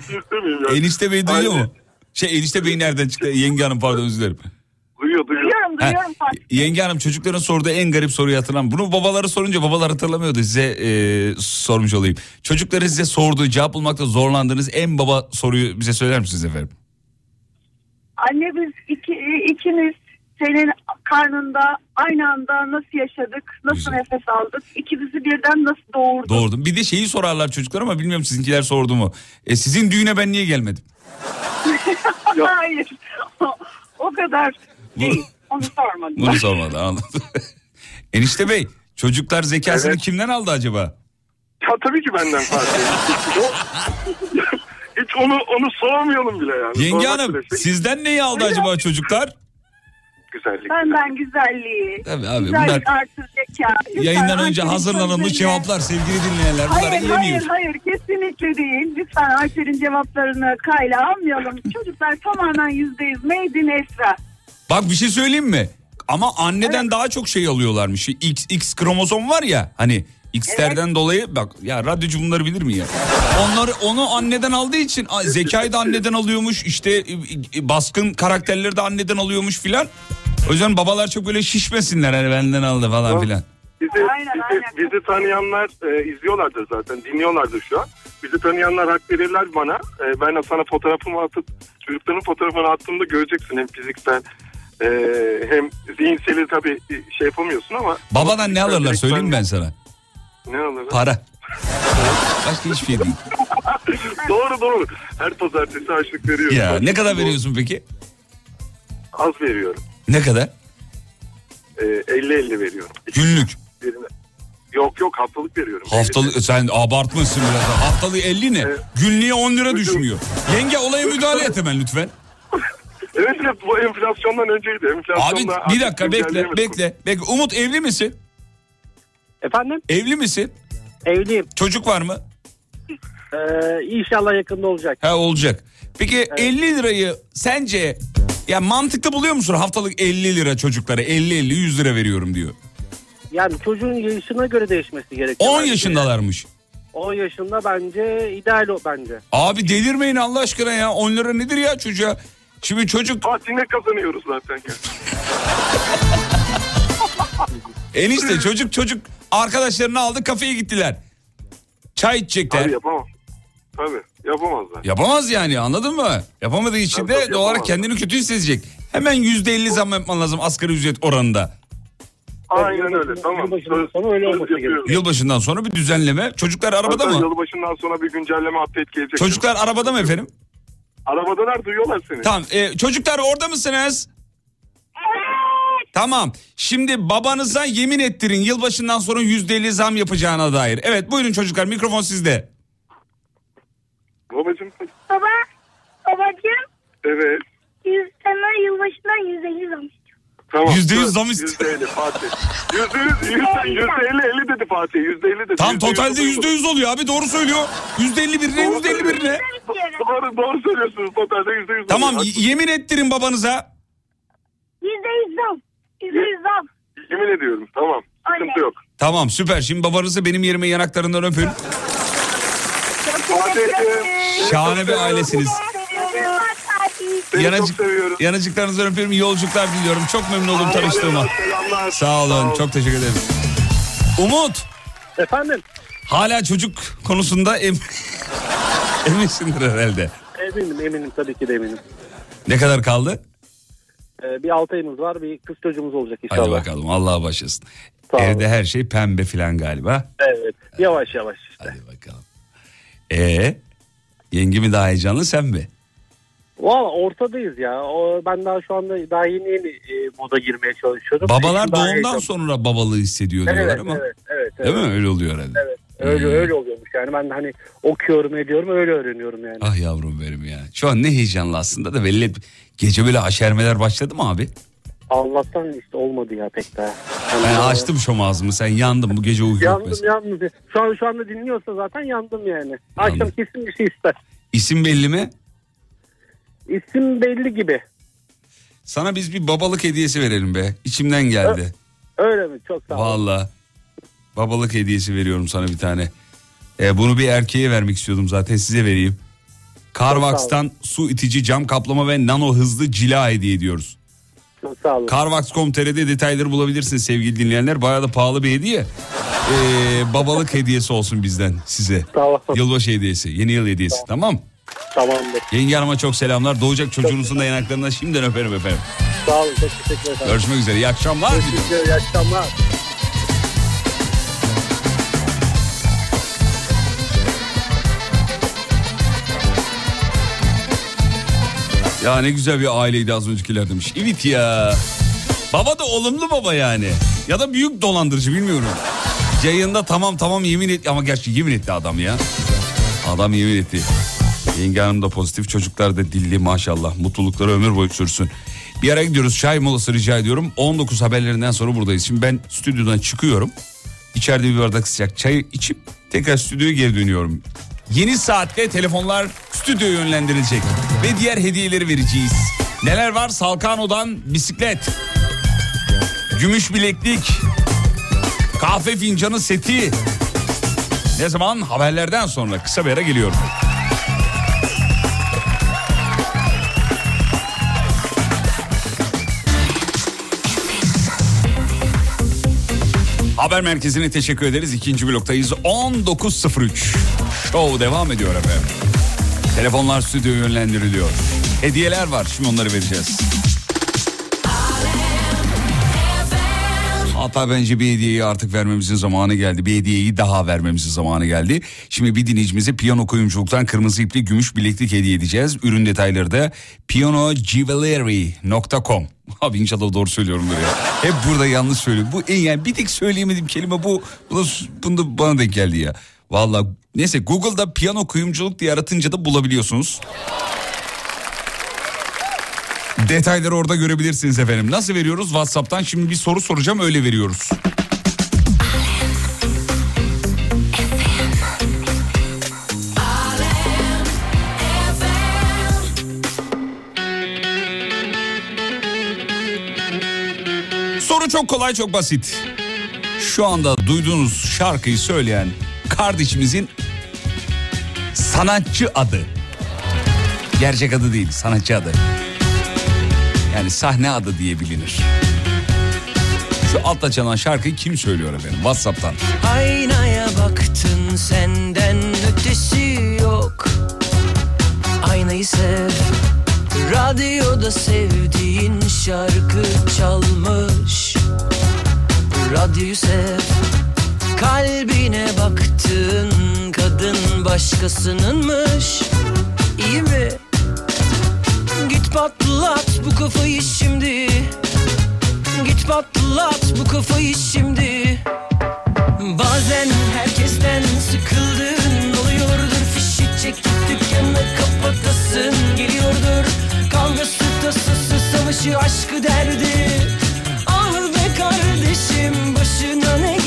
enişte bey duyuyor Aynı. mu? Şey enişte bey nereden çıktı? Yenge hanım pardon özür dilerim. Duyuyor duyuyor. Duyuyorum Ha, duyuyorum Fatih. yenge hanım çocukların sorduğu en garip soruyu hatırlam. Bunu babaları sorunca babalar hatırlamıyordu size e, sormuş olayım. Çocukların size sorduğu cevap bulmakta zorlandığınız en baba soruyu bize söyler misiniz efendim? Anne biz iki, ikimiz senin karnında aynı anda nasıl yaşadık, nasıl Güzel. nefes aldık, ikimizi birden nasıl doğurduk. Doğurdum. Bir de şeyi sorarlar çocuklar ama bilmiyorum sizinkiler sordu mu. E, sizin düğüne ben niye gelmedim? Hayır, o, o kadar değil. Onu sormadım. Bunu sormadı anladım. Enişte bey çocuklar zekasını Evet. kimden aldı acaba? Ya tabii ki benden Fatih. Hiç onu onu sormayalım bile yani. Yenge Sormak hanım bile şey- sizden neyi aldı acaba çocuklar? Güzellik. Benden güzelliği, Tabii abi güzellik bunlar artı zeka. Lütfen yayından önce hazırlanılmış cevaplar sevgili dinleyenler. Bunları Hayır, yemiyoruz. hayır, hayır kesinlikle değil. Lütfen Ayşe'nin cevaplarını kayla almayalım. Çocuklar tamamen yüzde yüz made in Esra. Bak bir şey söyleyeyim mi? Ama anneden daha çok şey alıyorlarmış. X, X kromozom var ya hani X'lerden dolayı bak ya radyocu bunları bilir mi ya? Onları onu anneden aldığı için zekayı da anneden alıyormuş. işte baskın karakterleri de anneden alıyormuş filan. O yüzden babalar çok böyle şişmesinler hani benden aldı falan Tamam. filan. Bizi, Aynen, bizi, aynen. bizi tanıyanlar e, izliyorlardır zaten, dinliyorlardır şu an. Bizi tanıyanlar hak verirler bana. E, ben de sana fotoğrafımı atıp, çocukların fotoğrafını attığımda göreceksin hem fiziksel e, hem zihinseli tabii şey yapamıyorsun ama. Babadan ne alırlar söyleyeyim mi ben sana? Ne alırlar? Para. Başka hiçbir şey değil. doğru doğru. Her pazartesi harçlık veriyorum. Ya ne kadar veriyorsun peki? Az veriyorum. Ne kadar? E, 50-50 veriyorum. Günlük. Birine. Yok yok haftalık veriyorum. Haftalık sen abartmışsın biraz. Haftalık 50 ne? Evet. Günlüğe 10 lira düşmüyor. Yenge olaya müdahale et hemen lütfen. Evet evet bu enflasyondan önceydi. Abi Enflasyonda bir dakika bekle bekle. bekle. Umut evli misin? Efendim? Evli misin? Evliyim. Çocuk var mı? Ee, inşallah yakında olacak. Ha olacak. Peki 50 lirayı sence ya mantıklı buluyor musun haftalık 50 lira çocuklara 50-50 100 lira veriyorum diyor. Yani çocuğun yaşına göre değişmesi gerekiyor. 10 bence. yaşındalarmış. 10 yaşında bence ideal o bence. Abi delirmeyin Allah aşkına ya 10 lira nedir ya çocuğa? Şimdi çocuk Fatih ne kazanıyoruz zaten enişte çocuk çocuk arkadaşlarını aldı kafeye gittiler. Çay içecekler. Abi yapamam. Tabii yapamazlar. Yapamaz yani anladın mı? Yapamadığı için de doğal olarak kendini kötü hissedecek. Hemen yüzde elli zam yapman lazım asgari ücret oranında. Aynen öyle tamam. Yılbaşından sonra öyle olması. Yılbaşından sonra bir düzenleme. Çocuklar arabada Hatta mı? Yılbaşından sonra bir güncelleme update gelecek. Çocuklar arabada mı efendim? Arabadalar duyuyorlar seni. Tamam. e, çocuklar orada mısınız? Tamam. Şimdi babanıza yemin ettirin yılbaşından sonra yüzde elli zam yapacağına dair. Evet buyurun çocuklar mikrofon sizde. Babacım. Baba, babacığım Evet. yüz, sana yılbaşından yüzde yüz almış. Tamam. Yüzde yüz zam iste- Yüzde elli Fatih. Yüzde yüz, yüzde, yüzde elli, elli dedi Fatih. Yüzde elli dedi. Tam totalde yüzde yüz oluyor abi doğru söylüyor. Yüzde elli birine Doğru yüzde elli birine. Doğru, doğru söylüyorsunuz. Totalde yüzde yüz Tamam oluyor. y- yemin ettirin babanıza. Yüzde yüz zam. Yüzde yüz zam. Yemin ediyorum. Tamam. Sıkıntı yok. Tamam süper şimdi babanızı benim yerime yanaklarından öpün. Şahane bir ailesiniz. Seni Yanacık, çok seviyorum. yanacıklarınızdan öpüyorum. İyi yolculuklar diliyorum. Çok memnun oldum tanıştığıma. Selamlar. Sağ olun. Çok teşekkür ederim. Umut. Efendim? Hala çocuk konusunda em eminsindir herhalde. Eminim eminim tabii ki de eminim. Ne kadar kaldı? Ee, bir altı ayımız var bir kız çocuğumuz olacak inşallah. Hadi bakalım Allah başlasın. Sağ olun. Evde her şey pembe filan galiba. Evet yavaş yavaş işte. Hadi bakalım. Ee, yenge mi daha heyecanlı sen mi? Valla ortadayız ya. O, ben daha şu anda daha yeni yeni e, moda girmeye çalışıyorum. Babalar doğumdan heyecanlı. sonra babalığı hissediyor diyorlar Evet, ama. evet, evet, Değil evet. mi? Öyle oluyor herhalde. Evet. Öyle Hmm. öyle oluyormuş yani. Ben hani okuyorum ediyorum öyle öğreniyorum yani. Ah yavrum benim ya. Şu an ne heyecanlı aslında da belli. Gece böyle aşermeler başladı mı abi? Allah'tan işte olmadı ya pek daha. Hani Ben açtım şu ağzımı sen yandın bu gece uyku Yandım mesela. yandım. Şu an şu anda dinliyorsa zaten yandım yani. Akşam kesin bir şey ister. İsim belli mi? İsim belli gibi. Sana biz bir babalık hediyesi verelim be. İçimden geldi. Öyle mi? Çok sağ ol. Valla. Babalık hediyesi veriyorum sana bir tane. Ee, bunu bir erkeğe vermek istiyordum zaten size vereyim. Carvax'tan su itici cam kaplama ve nano hızlı cila hediye ediyoruz. Çok sağ olun. Carvax.com.tr'de detayları bulabilirsiniz sevgili dinleyenler. Bayağı da pahalı bir hediye. Ee, babalık hediyesi olsun bizden size. Tamam. Yılbaşı hediyesi, yeni yıl hediyesi. Tamam. Tamamdır. Yenge hanıma çok selamlar. Doğacak çocuğunuzun da yanaklarından şimdiden öperim efendim. Sağ olun. Çok teşekkür ederim. Görüşmek üzere. İyi akşamlar. Teşekkür ederim. İyi akşamlar. Ya ne güzel bir aileydi az öncekiler demiş. Evet ya. Baba da olumlu baba yani. Ya da büyük dolandırıcı bilmiyorum. Yayında tamam tamam yemin et ama gerçi yemin etti adam ya. Adam yemin etti. Yenge hanım da pozitif çocuklar da dilli maşallah. Mutlulukları ömür boyu sürsün. Bir ara gidiyoruz çay molası rica ediyorum. 19 haberlerinden sonra buradayız. Şimdi ben stüdyodan çıkıyorum. İçeride bir bardak sıcak çay içip tekrar stüdyoya geri dönüyorum. Yeni saatte telefonlar stüdyoya yönlendirilecek ve diğer hediyeleri vereceğiz. Neler var? Salkano'dan bisiklet, gümüş bileklik, kahve fincanı seti. Ne zaman? Haberlerden sonra kısa bir ara geliyorum. Haber merkezine teşekkür ederiz. İkinci bloktayız. 19.03. Show devam ediyor efendim. Telefonlar stüdyoya yönlendiriliyor. Hediyeler var. Şimdi onları vereceğiz. Hatta bence bir hediyeyi artık vermemizin zamanı geldi. Bir hediyeyi daha vermemizin zamanı geldi. Şimdi bir dinleyicimize piyano kuyumculuktan kırmızı ipli gümüş bileklik hediye edeceğiz. Ürün detayları da pianojuvelry.com Abi inşallah doğru söylüyorumdur ya. Hep burada yanlış söylüyorum. Bu en yani bir tek söyleyemediğim kelime bu. Bu da, bunu da bana denk geldi ya. Vallahi neyse Google'da piyano kuyumculuk diye aratınca da bulabiliyorsunuz. Detayları orada görebilirsiniz efendim. Nasıl veriyoruz? WhatsApp'tan şimdi bir soru soracağım öyle veriyoruz. Soru çok kolay çok basit. Şu anda duyduğunuz şarkıyı söyleyen kardeşimizin sanatçı adı. Gerçek adı değil sanatçı adı. Yani sahne adı diye bilinir. Şu altta çalan şarkıyı kim söylüyor efendim? Whatsapp'tan. Aynaya baktın senden ötesi yok Aynayı sev Radyoda sevdiğin şarkı çalmış Radyoyu sev Kalbine baktın kadın başkasınınmış. İyi mi? Git patlat bu kafayı şimdi. Git patlat kafayı şimdi. Bazen herkesten sıkıldığın oluyordur Fişi çekip dükkanı kapatasın. Geliyordur Kavgası tasası savaşı aşkı derdi. Ah be kardeşim başına ne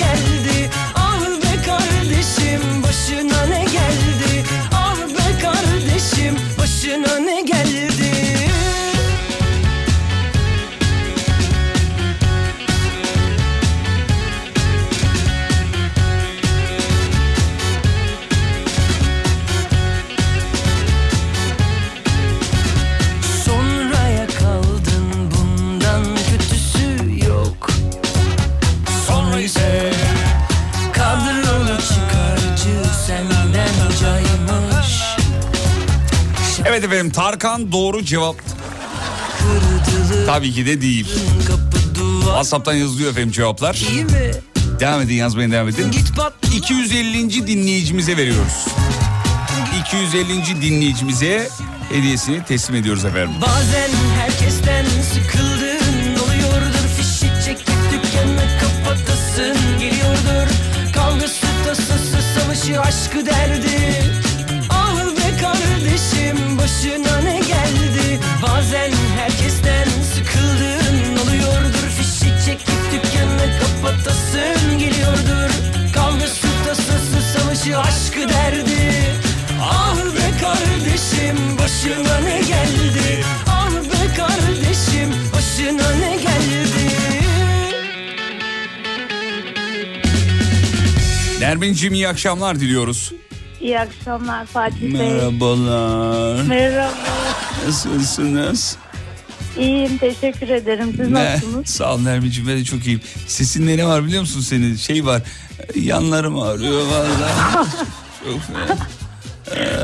efendim Tarkan doğru cevap. Tabii ki de değil. WhatsApp'tan yazılıyor efendim cevaplar. İyi mi? Devam edin yazmaya devam edin. 250. dinleyicimize veriyoruz. 250. dinleyicimize hediyesini teslim ediyoruz efendim. Bazen herkesten sıkıldığın oluyordur Fişi çekip dükkanı kapatasın geliyordur Kavgası tasası savaşı aşkı derdi aşkı derdi Ah be kardeşim başına ne geldi Ah be kardeşim başına ne geldi Nermin'cim iyi akşamlar diliyoruz. İyi akşamlar Fatih Bey. Merhabalar. Merhaba. Nasılsınız? İyiyim teşekkür ederim. Siz Ne? nasılsınız? Sağ ol Nermin'cim ben de çok iyiyim. Sesinde ne var biliyor musun senin? Şey var. Yanlarım ağrıyor vallahi. çok fena.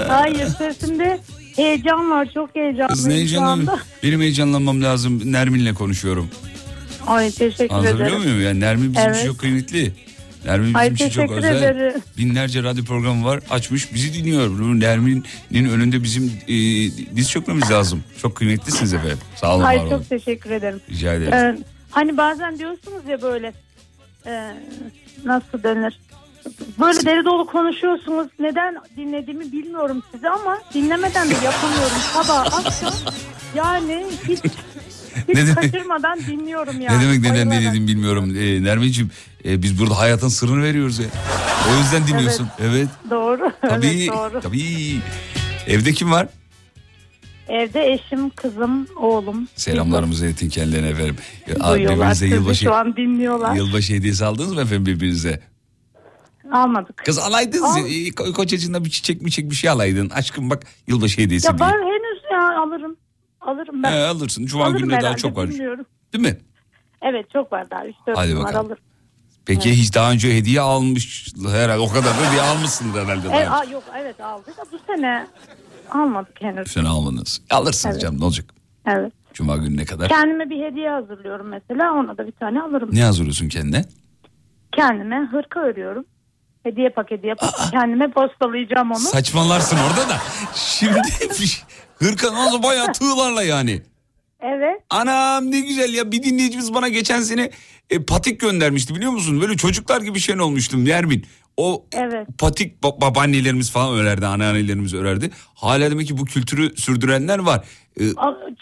Hayır sesimde heyecan var çok heyecanlıyım Kız ne heyecanlı? Benim heyecanlanmam lazım. Nermin'le konuşuyorum. Ay teşekkür Anlatabiliyor ederim. muyum? Yani Nermin bizim Evet. çok kıymetli. Nermin bizim Ay, için çok özel. ederim. Binlerce radyo programı var. Açmış bizi dinliyor. Nermin'in önünde bizim e, diz çökmemiz lazım. Çok kıymetlisiniz efendim. Sağ olun Ay olun. çok teşekkür ederim. Rica ederim. Ee, hani bazen diyorsunuz ya böyle e, nasıl denir? Böyle deri dolu konuşuyorsunuz. Neden dinlediğimi bilmiyorum sizi ama dinlemeden de yapamıyorum. Sabah akşam yani hiç, hiç Ne demek? kaçırmadan dinliyorum yani. ne demek neden dinlediğimi bilmiyorum. E, Nermin'ciğim e, biz burada hayatın sırrını veriyoruz ya. O yüzden dinliyorsun. Evet. Doğru. Tabii. Evet doğru. Tabii. Evde kim var? Evde eşim, kızım, oğlum. Selamlarımızı iletin kendilerine efendim. Duyuyorlar. Birbirinize Sizi yılbaşı, şu an dinliyorlar. yılbaşı hediyesi aldınız mı efendim birbirinize? Almadık. Kız alaydınız Al. ya. e, ko- Kocacığına bir çiçek mi çek bir şey alaydın. Aşkım bak yılbaşı hediyesi Ya diye. var henüz ya alırım. Alırım ben. He, alırsın. Cuma Alırım gününe daha çok var. bilmiyorum. Değil mi? Evet çok var daha. 3-4 Hadi var bakalım. alırım. Peki hiç daha önce hediye almış herhalde. O kadar da hediye almışsın herhalde. Evet, yok evet aldık da bu sene almadık henüz. Bu sene almadınız. Alırsınız Evet. canım ne olacak? Evet. Cuma gününe kadar. Kendime bir hediye hazırlıyorum mesela ona da bir tane alırım. Ne hazırlıyorsun kendine? Kendime hırka örüyorum. Hediye paketi yapıp kendime postalayacağım onu. Saçmalarsın orada da. Şimdi hırka nasıl bayağı tığlarla yani. Evet. Anam ne güzel ya bir dinleyicimiz bana geçen sene e, patik göndermişti biliyor musun? Böyle çocuklar gibi şey olmuştum Nermin. O Evet. patik ba- babaannelerimiz falan örerdi, anneannelerimiz örerdi. Hala demek ki bu kültürü sürdürenler var. Ee,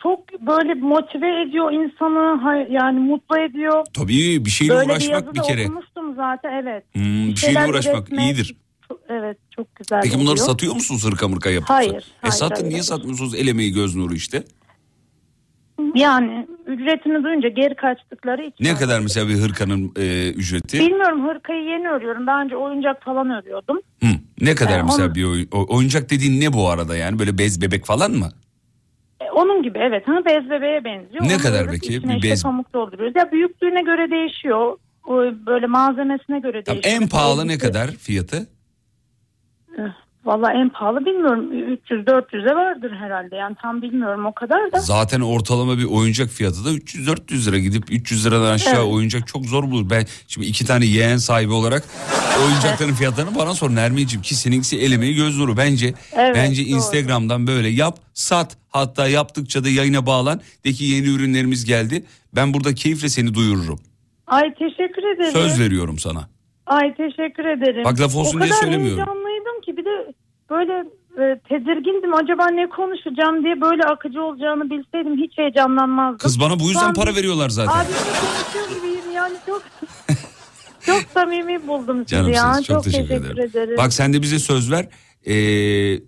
Çok böyle motive ediyor insanı yani mutlu ediyor. tabii bir şeyle böyle bir uğraşmak yazıda bir kere. okumuştum zaten evet. Hmm, bir şeyle şeyler uğraşmak üretmek iyidir. Evet çok güzel Peki bunları oluyor. satıyor musunuz hırka mırka yapıp? Hayır, E hayır, satın hayır, niye satmıyorsunuz el emeği göz nuru işte? Yani ücretini duyunca geri kaçtıkları için. Ne kadar mesela bir hırkanın e, ücreti? Bilmiyorum hırkayı yeni örüyorum. Daha önce oyuncak falan örüyordum. Hı, ne kadar Ee, mesela onu- bir oyun, o- oyuncak dediğin ne bu arada yani böyle bez bebek falan mı? E, onun gibi evet. Ha, bez bebeğe benziyor. Ne Onu kadar peki? Bir işte bez- pamuk dolduruyoruz. Ya büyüklüğüne göre değişiyor. Böyle malzemesine göre Tamam, değişiyor. en pahalı ne kadar fiyatı? Valla en pahalı bilmiyorum. 300-400'e vardır herhalde. Yani tam bilmiyorum o kadar da. Zaten ortalama bir oyuncak fiyatı da 300-400 lira gidip 300 liradan aşağı Evet. oyuncak çok zor bulur. Ben şimdi iki tane yeğen sahibi olarak oyuncakların fiyatlarını bana sor Nermin'ciğim ki seninkisi el emeği göz nuru. Bence Evet, bence doğru. Instagram'dan böyle yap sat hatta yaptıkça da yayına bağlan de ki yeni ürünlerimiz geldi. Ben burada keyifle seni duyururum. Ay teşekkür ederim. Söz veriyorum sana. Ay teşekkür ederim. Bak laf olsun o diye söylemiyorum. heyecanlıydım de böyle e, tedirgindim. Acaba ne konuşacağım diye böyle akıcı olacağını bilseydim hiç heyecanlanmazdım. Kız bana bu yüzden para veriyorlar zaten. Abimle konuşuyor gibiyim yani çok çok samimi buldum sizi ya. Canımsınız çok, teşekkür, ederim. Bak sen de bize söz ver. Ee,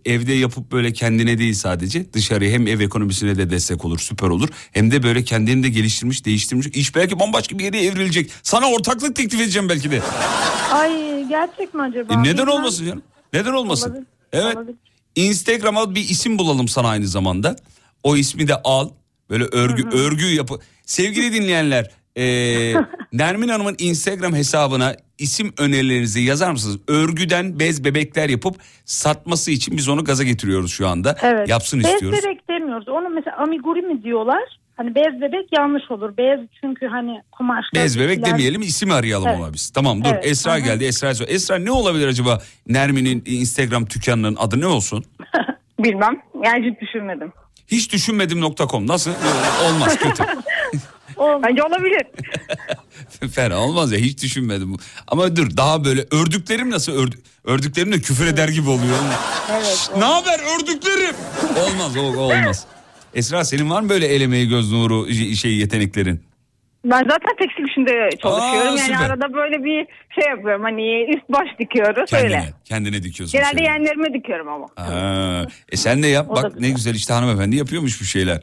evde yapıp böyle kendine değil sadece dışarıya hem ev ekonomisine de destek olur süper olur. Hem de böyle kendini de geliştirmiş değiştirmiş iş belki bambaşka bir yere evrilecek. Sana ortaklık teklif edeceğim belki de. Ay gerçek mi acaba? E, neden Bilmem. olmasın canım? Neden olmasın? Olabilir, Evet. olabilir. Instagram'a bir isim bulalım sana aynı zamanda. O ismi de al. Böyle örgü örgü yapı. Sevgili dinleyenler, e, Nermin Hanım'ın Instagram hesabına isim önerilerinizi yazar mısınız? Örgüden bez bebekler yapıp satması için biz onu gaza getiriyoruz şu anda. Evet. Yapsın bez istiyoruz. bebek demiyoruz. Onu mesela amiguri mi diyorlar? Hani bez bebek yanlış olur. Bez çünkü hani kumaşlar. Bez bebek bitkiler- demeyelim isim arayalım Evet. ona biz. Tamam dur Evet, Esra aha. geldi Esra Esra ne olabilir acaba Nermin'in Instagram dükkanının adı ne olsun? Bilmem. Yani hiç düşünmedim. Hiç düşünmedim.com nasıl? Olmaz kötü. Bence olabilir. Fena olmaz ya hiç düşünmedim. Ama dur daha böyle ördüklerim nasıl ördü, ördüklerim de küfür eder gibi oluyor. Evet. ne haber ördüklerim? olmaz o olmaz. Esra senin var mı böyle el emeği göz nuru şey yeteneklerin? Ben zaten tekstil işinde çalışıyorum. Aa, yani süper. arada böyle bir şey yapıyorum. Hani üst baş dikiyoruz Kendine, öyle. kendine dikiyorsun. Genelde seni. yeğenlerime dikiyorum ama. Ha, e sen de yap O bak ne güzel işte hanımefendi yapıyormuş bir şeyler.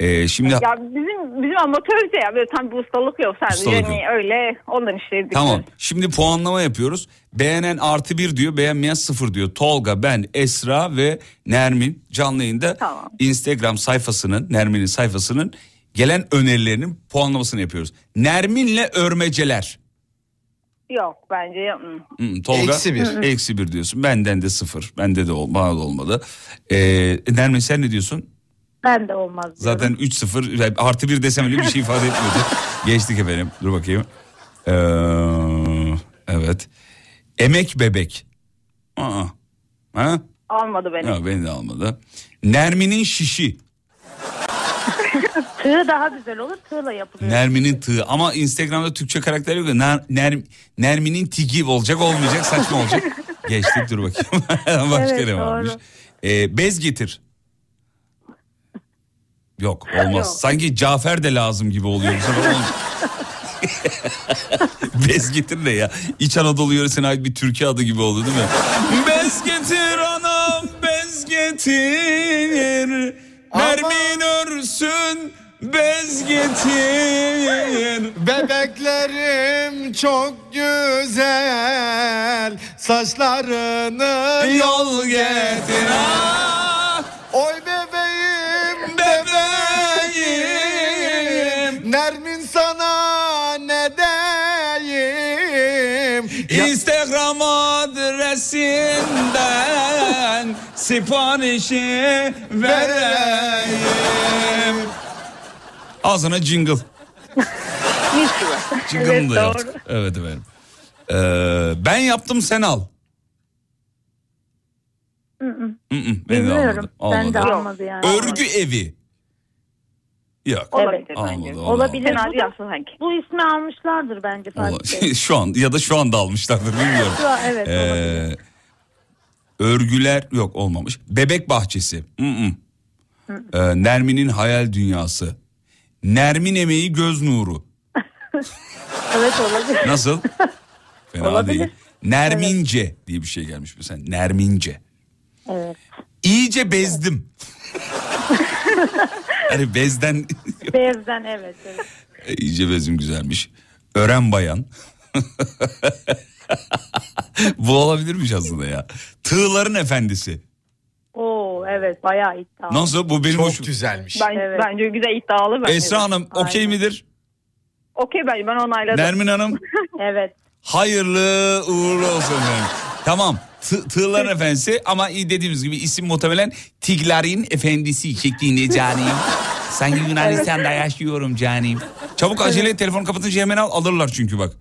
Ee, şimdi Ya bizim bizim amatörce ya böyle tam bir ustalık yok sadece. Ustalık hani yok. öyle ondan dikiyoruz. Tamam şimdi puanlama yapıyoruz. Beğenen artı bir diyor beğenmeyen sıfır diyor. Tolga, ben, Esra ve Nermin canlı yayında Tamam. Instagram sayfasının Nermin'in sayfasının gelen önerilerinin puanlamasını yapıyoruz. Nermin'le örmeceler. Yok bence. Hmm, Tolga Eksi bir. eksi bir diyorsun. Benden de sıfır. Bende de ol, bana da olmadı. Ee, Nermin sen ne diyorsun? Ben de olmaz diyorum. Zaten 3-0 yani artı bir desem öyle bir şey ifade etmiyordu. Geçtik efendim. Dur bakayım. Ee, evet. Emek bebek. Aa. Ha? Almadı beni. Ya beni de almadı. Nermin'in şişi. Tığ daha güzel olur. Tığla yapılıyor. Nermin'in tığı. Ama Instagram'da Türkçe karakter yok. Ner, Ner- Nermin'in tigi olacak olmayacak saçma olacak. Geçtik dur bakayım. Başka Evet, ne varmış? Ee, bez getir. Yok olmaz. Yok. Sanki Cafer de lazım gibi oluyor. bez getir ne ya? İç Anadolu yöresine ait bir Türkiye adı gibi oldu değil mi? bez getir anam bez getir. Nermin örsün bez getir. Bebeklerim çok güzel saçlarını Yol getir. Ah! Siparişi vereyim. Ağzına jingle. Jingle'ını Evet, da doğru. yaptık. Evet efendim. Ee, ben yaptım sen al. Beni de Bilmiyorum. almadı. Ben de almadı. yani. Örgü evi. Yok. Olabilir Almadı, bence. olmadı. Olabilir. Da- aslında sanki. bu ismi almışlardır bence Fatih Bey. şu an ya da şu anda almışlardır bilmiyorum. Şu an- evet, Ee, örgüler yok olmamış. Bebek bahçesi. Ee, Nermin'in hayal dünyası. Nermin emeği göz nuru. Evet olabilir. Nasıl? Fena Olabilir. değil. Nermince diye bir şey gelmiş mesela. Nermince. Evet. İyice bezdim. hani bezden Bezden evet. evet. iyice bezim güzelmiş. Ören bayan. Bu olabilirmiş aslında ya. Tığların efendisi. Oo evet bayağı iddialı. Nasıl? Bu benim Çok hoşum. güzelmiş. Ben, Evet. Bence güzel iddialı. Bence Esra. Hanım okey midir? Okey bence ben onayladım. Nermin Hanım Evet. hayırlı uğurlu olsun efendim. Tamam tı- tığların efendisi ama iyi dediğimiz gibi isim muhtemelen Tiglarin efendisi şeklinde canim. Sanki Yunanistan'da yaşıyorum canim. Çabuk acele telefon kapatınca hemen al alırlar çünkü bak.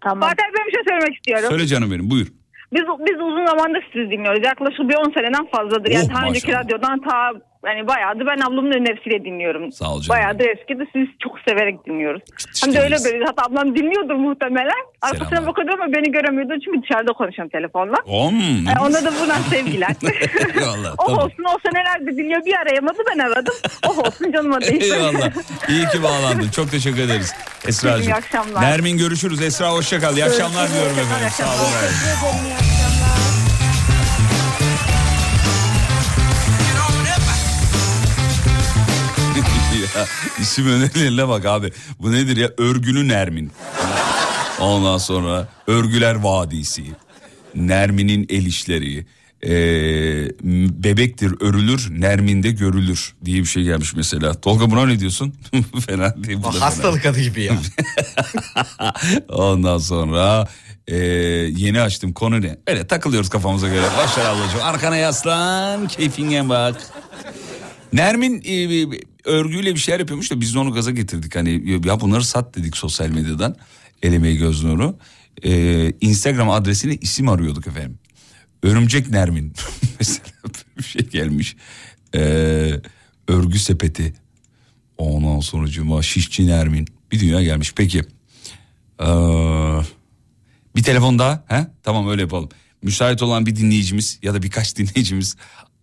Tamam. Fatih ben söylemek istiyorum. Söyle canım benim buyur. Biz biz uzun zamandır sizi dinliyoruz. Yaklaşık bir 10 seneden fazladır. Yani Oh, daha önceki radyodan ta yani bayağıdır ben ablamın önerisiyle dinliyorum. Sağ ol canım. Bayağıdır eski de sizi çok severek dinliyoruz. Hem de öyle böyle hatta ablam dinliyordur muhtemelen. Arkasına bakıyordum ama beni göremiyordu çünkü dışarıda konuşuyorum telefonla. Om. E, ona da buradan sevgiler. Eyvallah. oh tamam. olsun o senelerde dinliyor bir arayamadı ben aradım. Oh olsun canıma değil. Eyvallah. İyi ki bağlandın. Çok teşekkür ederiz Esra'cığım. İyi akşamlar. Nermin görüşürüz. Esra hoşça kal. İyi akşamlar diyorum efendim. Sağ olun. Ya, isim önerilerine bak abi. Bu nedir ya? Örgülü Nermin. Ondan sonra Örgüler Vadisi. Nermin'in el işleri. Ee, bebektir örülür, Nermin'de görülür diye bir şey gelmiş mesela. Tolga buna ne diyorsun? fena değil. bu da fena. Hastalık adı gibi ya. Ondan sonra e, yeni açtım konu ne? Öyle takılıyoruz kafamıza göre. Başlar ablacığım. Arkana yaslan, keyfine bak. Nermin e, örgüyle bir şeyler yapıyormuş da biz de onu gaza getirdik. Hani ya bunları sat dedik sosyal medyadan. El emeği göz nuru. E, Instagram adresine isim arıyorduk efendim. Örümcek Nermin. Mesela bir şey gelmiş. E, örgü sepeti. Ondan sonra cuma şişçi Nermin. Bir dünya gelmiş. Peki. Ee, bir telefon daha. He? Tamam öyle yapalım. Müsait olan bir dinleyicimiz ya da birkaç dinleyicimiz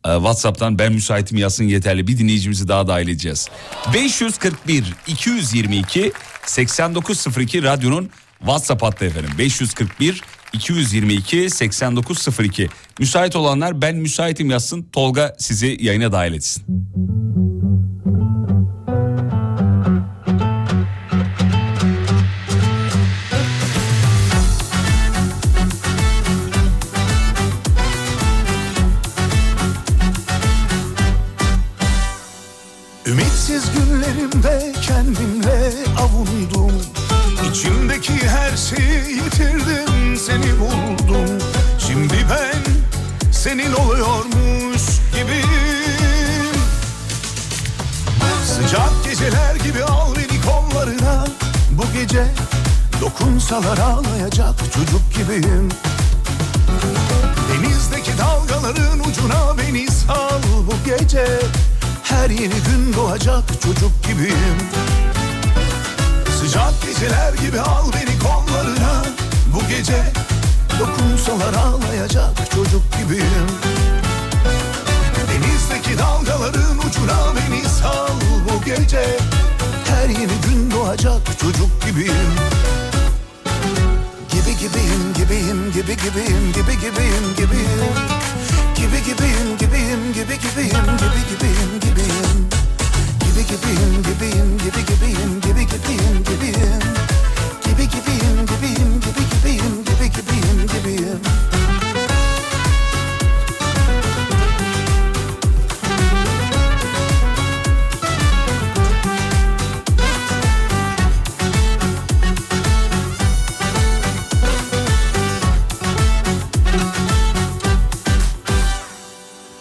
WhatsApp'tan ben müsaitim yazsın yeterli. Bir dinleyicimizi daha dahil edeceğiz. 541 222 8902 radyonun WhatsApp hattı efendim. 541 222 8902. Müsait olanlar ben müsaitim yazsın. Tolga sizi yayına dahil etsin. Avundum. İçimdeki her şeyi yitirdim seni buldum. Şimdi ben senin oluyormuş gibiyim. Sıcak geceler gibi al beni kollarına. Bu gece dokunsalar ağlayacak çocuk gibiyim. Denizdeki dalgaların ucuna beni sal. Bu gece Her yeni gün doğacak çocuk gibiyim Sıcak geceler gibi al beni kollarına. Bu gece dokunsalar ağlayacak çocuk gibiyim. Denizdeki dalgaların ucuna beni sal. Bu gece Her yeni gün doğacak çocuk gibiyim. Gibi gibiyim gibiyim gibi gibiyim gibi gibiyim gibiyim. Gibi gibiyim gibiyim gibi gibiyim gibi gibiyim gibiyim Gibi gibiyim gibiyim gibi gibiyim gibi gibiyim gibiyim. Gibi gibiyim gibiyim gibi gibiyim gibi gibiyim gibiyim.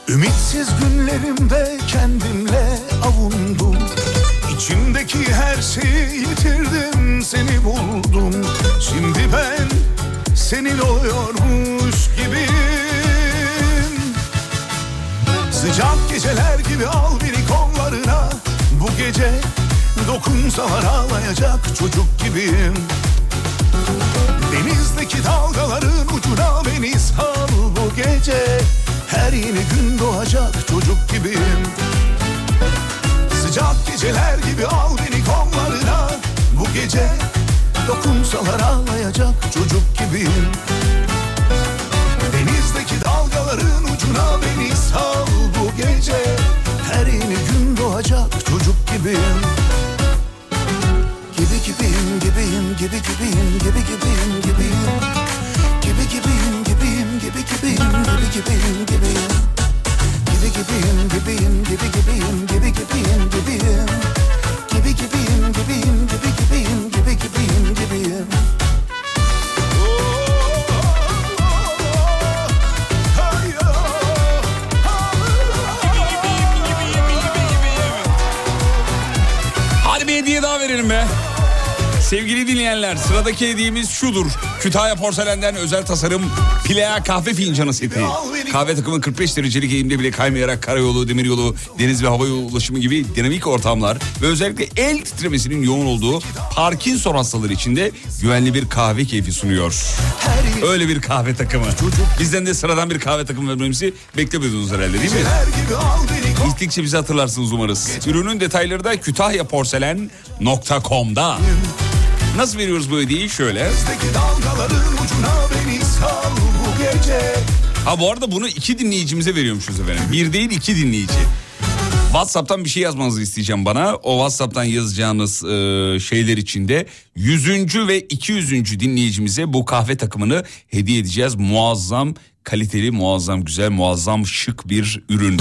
Ümitsiz günlerimde kendimle avundum İçimdeki her şeyi yitirdim seni buldum. Şimdi ben senin oluyormuş gibiyim. Sıcak geceler gibi al beni kollarına. Bu gece dokunsalar ağlayacak çocuk gibiyim. Denizdeki dalgaların ucuna beni sal. Bu gece Her yeni gün doğacak çocuk gibiyim Sıcak geceler gibi al beni kollarına. Bu gece dokunsalar ağlayacak çocuk gibiyim. Denizdeki dalgaların ucuna beni sal bu gece. Her yeni gün doğacak çocuk gibiyim. Gibi gibiyim gibiyim gibi gibiyim gibi gibiyim gibiyim. Gibi gibiyim gibiyim gibi gibiyim gibi gibiyim gibiyim Gibi gibiyim gibiyim gibi gibiyim gibi gibiyim gibiyim Gibi gibiyim gibiyim gibi gibiyim gibi gibiyim gibiyim Hadi bir hediye daha verelim be. Sevgili dinleyenler sıradaki hediyemiz şudur. Kütahya Porselen'den özel tasarım Plea kahve fincanı seti. Kahve takımı 45 derecelik eğimde bile kaymayarak karayolu, demiryolu, deniz ve hava ulaşımı gibi dinamik ortamlar ve özellikle el titremesinin yoğun olduğu Parkinson hastaları için de güvenli bir kahve keyfi sunuyor. Öyle bir kahve takımı. Bizden de sıradan bir kahve takımı vermemizi beklemiyordunuz herhalde değil mi? İltikçe bizi hatırlarsınız umarız. Ürünün detayları da kütahyapOrselen.com'da. Nasıl veriyoruz bu hediyeyi? Şöyle. Ha bu arada bunu iki dinleyicimize veriyormuşuz efendim. Bir değil iki dinleyici. WhatsApp'tan bir şey yazmanızı isteyeceğim bana. O WhatsApp'tan yazacağınız e, şeyler içinde 100. ve 200. dinleyicimize bu kahve takımını hediye edeceğiz. Muazzam kaliteli, muazzam güzel, muazzam şık bir ürün.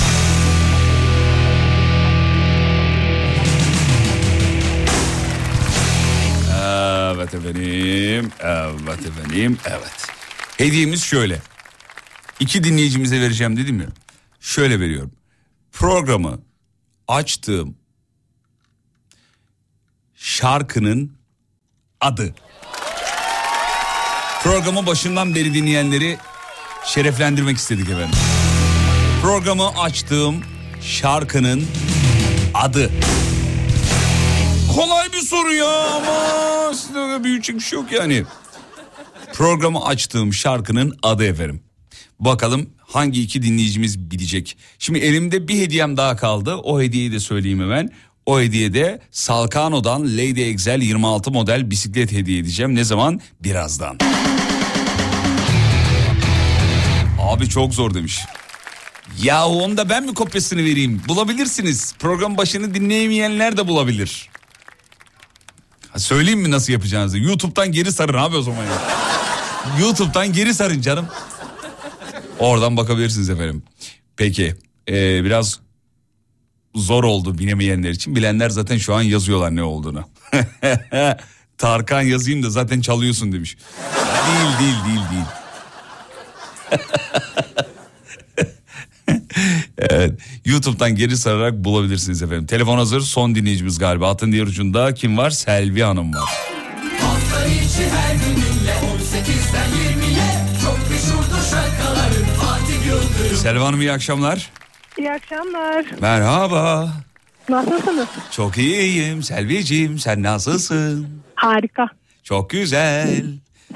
Efendim, evet efendim, evet. Hediyemiz şöyle. İki dinleyicimize vereceğim dedim ya. Şöyle veriyorum. Programı açtığım şarkının adı. Programı başından beri dinleyenleri şereflendirmek istedik efendim. Programı açtığım şarkının adı. Kolay bir soru ya ama sizde büyüyecek bir şey yok yani. Programı açtığım şarkının adı efendim. Bakalım hangi iki dinleyicimiz bilecek. Şimdi elimde bir hediyem daha kaldı. O hediyeyi de söyleyeyim hemen. O hediyede Salkano'dan Lady Excel 26 model bisiklet hediye edeceğim. Ne zaman? Birazdan. Abi çok zor demiş. Ya onu da ben mi kopyasını vereyim? Bulabilirsiniz. Program başını dinleyemeyenler de bulabilir. Söyleyeyim mi nasıl yapacağınızı? YouTube'dan geri sarın abi o zaman ya. YouTube'dan geri sarın canım. Oradan bakabilirsiniz efendim. Peki ee, biraz zor oldu bilemeyenler için. Bilenler zaten şu an yazıyorlar ne olduğunu. Tarkan yazayım da zaten çalıyorsun demiş. Değil değil değil değil. evet YouTube'dan geri sararak bulabilirsiniz efendim. Telefon hazır son dinleyicimiz galiba. Hattın diğer ucunda kim var? Selvi Hanım var. Hafta içi her gününle 18'den 20'ye çok meşhurdur şakaların Fatih Yıldırım. Selvi Hanım iyi akşamlar. İyi akşamlar. Merhaba. Nasılsınız? Çok iyiyim Selviciğim sen nasılsın? Harika. Çok güzel.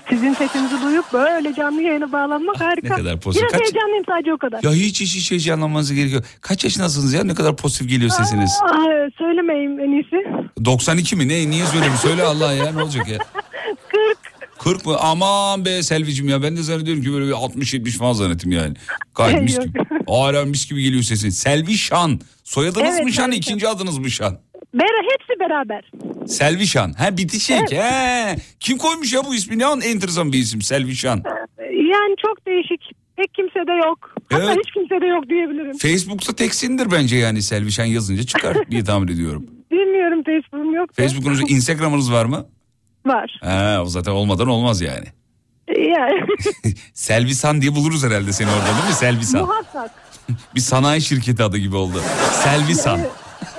Sizin sesinizi duyup böyle canlı yayına bağlanmak harika. ne kadar pozitif. Biraz Kaç- heyecanlıyım sadece o kadar. Ya hiç hiç hiç heyecanlanmanız gerekiyor. Kaç yaşındasınız ya? Ne kadar pozitif geliyor sesiniz. Aa, söylemeyeyim en iyisi. 92 mi? Ne? Niye söyleyeyim? Söyle Allah ya ne olacak ya? 40. 40 mı? Aman be Selvicim ya ben de zannediyorum ki böyle bir 60-70 falan zannettim yani. Gayet mis gibi. Hala mis gibi geliyor sesin. Selvi Şan. Soyadınız Evet, mı Şan? Şan. ikinci adınız mı Şan? Bera hepsi beraber. Selvi Şan. Ha bitişik. He. Kim koymuş ya bu ismi? Ne an enteresan bir isim Selvi Şan. Yani çok değişik. Pek kimse de yok. Hatta Evet. hiç kimse de yok diyebilirim. Facebook'ta teksindir bence yani Selvi Şan yazınca çıkar diye tahmin ediyorum. Bilmiyorum Facebook'um yok. Facebook'unuz, Instagram'ınız var mı? Var. Ha, o zaten olmadan olmaz yani. Yani Selvisan diye buluruz herhalde seni orada değil mi? Selvisan. muhakkak. Bir sanayi şirketi adı gibi oldu. Selvisan.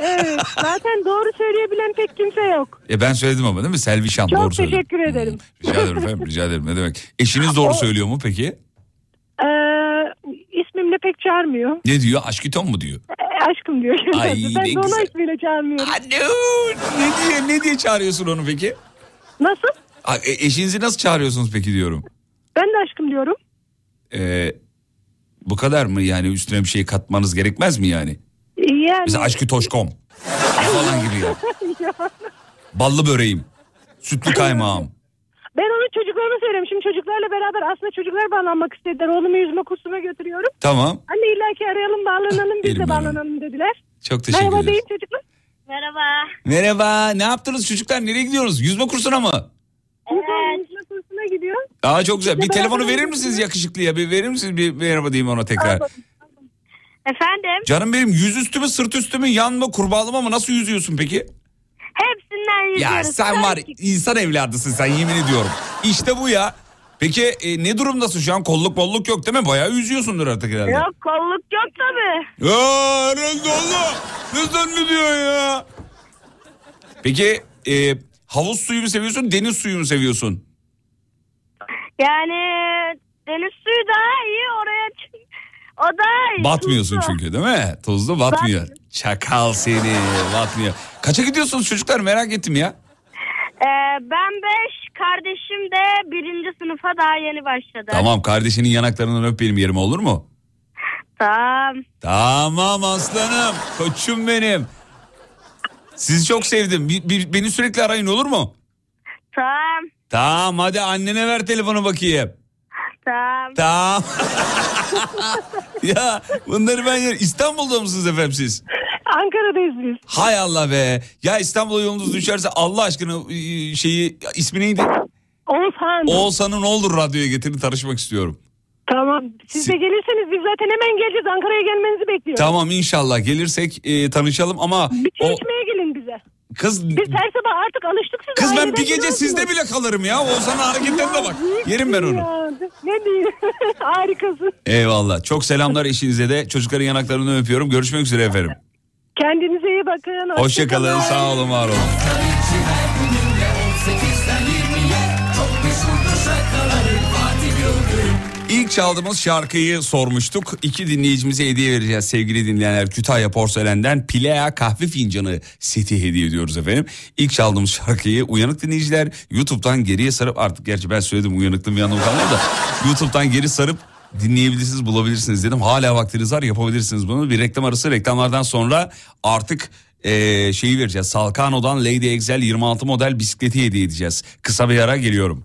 Evet zaten doğru söyleyebilen pek kimse yok. E ben söyledim ama değil mi? Selvişan Çok doğru söyledim. teşekkür ederim. Rica ederim efendim rica ederim ne demek. Eşiniz doğru söylüyor mu peki? Ee, ismimle pek çağırmıyor. Ne diyor? Aşkiton mu diyor? Ee, aşkım diyor. Ay, ben ne de ona güzel. ismiyle çağırmıyorum. Ne diye, ne diye çağırıyorsun onu peki? Nasıl? A- e, eşinizi nasıl çağırıyorsunuz peki diyorum. Ben de aşkım diyorum. Ee, bu kadar mı yani üstüne bir şey katmanız gerekmez mi yani? Yani... Mesela aşkı toşkom falan gibi ya. Ballı böreğim, sütlü kaymağım. ben onun çocuklarını söylüyorum. Şimdi çocuklarla beraber aslında çocuklar bağlanmak istediler. Oğlumu yüzme kursuna götürüyorum. Tamam Anne illa ki arayalım bağlanalım biz Elim de merhaba. bağlanalım dediler. çok teşekkür Merhaba ederim. deyin çocuklar. Merhaba. Merhaba ne yaptınız çocuklar nereye gidiyorsunuz? Yüzme kursuna mı? Evet. Yüzme kursuna gidiyor. Aa çok güzel. Bir telefonu verir misiniz yakışıklıya? Bir verir misiniz? Bir merhaba diyeyim ona tekrar. Efendim? Canım benim yüzüstü mü sırt üstü mü yan mı kurbağalama mı nasıl yüzüyorsun peki? Hepsinden yüzüyoruz. Ya sen var insan evladısın sen yemin ediyorum. İşte bu ya. Peki e, ne durumdasın şu an? Kolluk bolluk yok değil mi? Bayağı yüzüyorsundur artık herhalde. Yok kolluk yok tabii. Ya herhalde Allah. Ne zannediyor ya? Peki e, Havuz suyu mu seviyorsun deniz suyu mu seviyorsun? Yani deniz suyu daha iyi oraya o iyi. Batmıyorsun tuzlu. çünkü değil mi? Tuzlu batmıyor. Çakal seni batmıyor. Kaça gidiyorsunuz çocuklar merak ettim ya. Ee, ben 5 kardeşim de birinci sınıfa daha yeni başladı. Tamam kardeşinin yanaklarından öp benim yerime olur mu? Tamam. Tamam aslanım koçum benim. Sizi çok sevdim. Bir- bir- beni sürekli arayın olur mu? Tamam. Tamam hadi annene ver telefonu bakayım. Tamam. Tamam. ya bunları ben yer. İstanbul'da mısınız efendim siz? Ankara'dayız biz. Hay Allah be. Ya İstanbul'a yolunuz düşerse Allah aşkına e, şeyi ismi neydi? Oğuzhan. Oğuzhan'ı ne olur radyoya getirin tanışmak istiyorum. Tamam. Siz de gelirseniz biz zaten hemen geleceğiz. Ankara'ya gelmenizi bekliyoruz. Tamam inşallah gelirsek e, tanışalım ama Bir o içmeye gelin. Kız Biz her sabah artık alıştık size. kız ben bir gece sizde bile kalırım ya. Oğuzhan'ın hareketlerine bak. Yerim ben onu. Ya, ne diyeyim. Harikasın. Eyvallah. Çok selamlar eşinize de. Çocukların yanaklarını öpüyorum. Görüşmek üzere efendim. Kendinize iyi bakın. Hoşçakalın. Sağ olun, var olun. Çok meşhurdur şakaları Fatih Yıldırım İlk çaldığımız şarkıyı sormuştuk. İki dinleyicimize hediye vereceğiz sevgili dinleyenler. Kütahya Porselen'den Pilea kahve fincanı seti hediye ediyoruz efendim. İlk çaldığımız şarkıyı uyanık dinleyiciler YouTube'dan geriye sarıp artık gerçi ben söyledim uyanıklığım bir anlamı kalmadı da YouTube'dan geri sarıp dinleyebilirsiniz bulabilirsiniz dedim. Hala vaktiniz var yapabilirsiniz bunu. Bir reklam arası reklamlardan sonra artık eee, şeyi vereceğiz. Salkano'dan Lady Excel 26 model bisikleti hediye edeceğiz. Kısa bir ara geliyorum.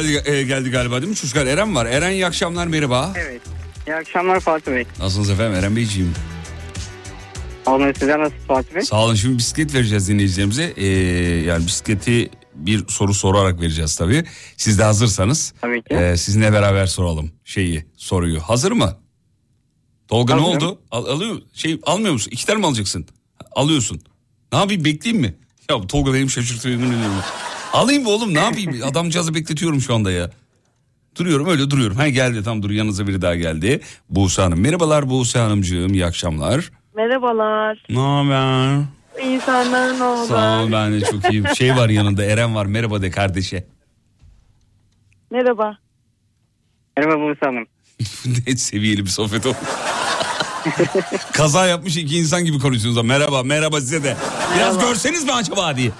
Geldi, e, geldi galiba değil mi? Çocuklar Eren var. Eren iyi akşamlar merhaba. Evet. İyi akşamlar Fatih Bey. Nasılsınız efendim Eren Beyciğim? Olmayı size nasıl Fatih Bey? Sağ olun şimdi bisiklet vereceğiz dinleyicilerimize. Ee, yani bisikleti bir soru sorarak vereceğiz tabii. Siz de hazırsanız Tabii ki. e, sizinle beraber soralım şeyi soruyu. Hazır mı? Tolga ne Hazırım. oldu? Al, alıyor şey almıyor musun? İki tane mi alacaksın? Alıyorsun. Ne yapayım bekleyeyim mi? Ya Tolga benim şaşırtıyor yemin ediyorum. Alayım mı oğlum ne yapayım? Adamcağızı bekletiyorum şu anda ya. Duruyorum öyle duruyorum. Ha geldi tam dur yanınıza biri daha geldi. Buse Hanım. Merhabalar Buse Hanımcığım iyi akşamlar. Merhabalar. Ne haber? İyi senden ne oldu? Sağ ol ben de çok iyiyim. Şey var yanında Eren var merhaba de kardeşe. Merhaba. Merhaba Buse Hanım. ne seviyeli bir sohbet oldu. Kaza yapmış iki insan gibi konuşuyorsunuz. Merhaba merhaba size de. Biraz görseniz mi acaba diye.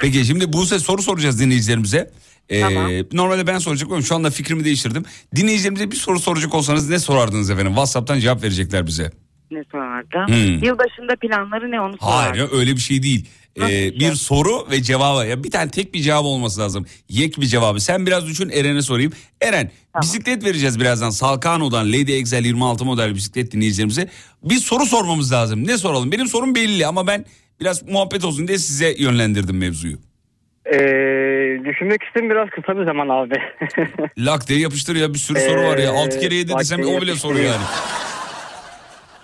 Peki şimdi Buse soru soracağız dinleyicilerimize. Ee, Tamam. Normalde ben soracak ama şu anda fikrimi değiştirdim. Dinleyicilerimize bir soru soracak olsanız ne sorardınız efendim? Whatsapp'tan cevap verecekler bize. Ne sorardı? Hmm. Yılbaşında planları ne onu sorardı. Hayır öyle bir şey değil. Ee, bir soru ve cevabı. Ya bir tane tek bir cevap olması lazım. Yek bir cevabı. Sen biraz düşün Eren'e sorayım. Eren bisiklet vereceğiz birazdan. Salkano'dan Lady Excel 26 model bisiklet dinleyicilerimize. Bir soru sormamız lazım. Ne soralım? Benim sorum belli ama ben biraz muhabbet olsun diye size yönlendirdim mevzuyu. Ee, düşünmek için biraz kısa bir zaman abi. Lak diye yapıştır ya bir sürü soru var ya. Ee, 6 kere 7 lak desem o bile soru yani.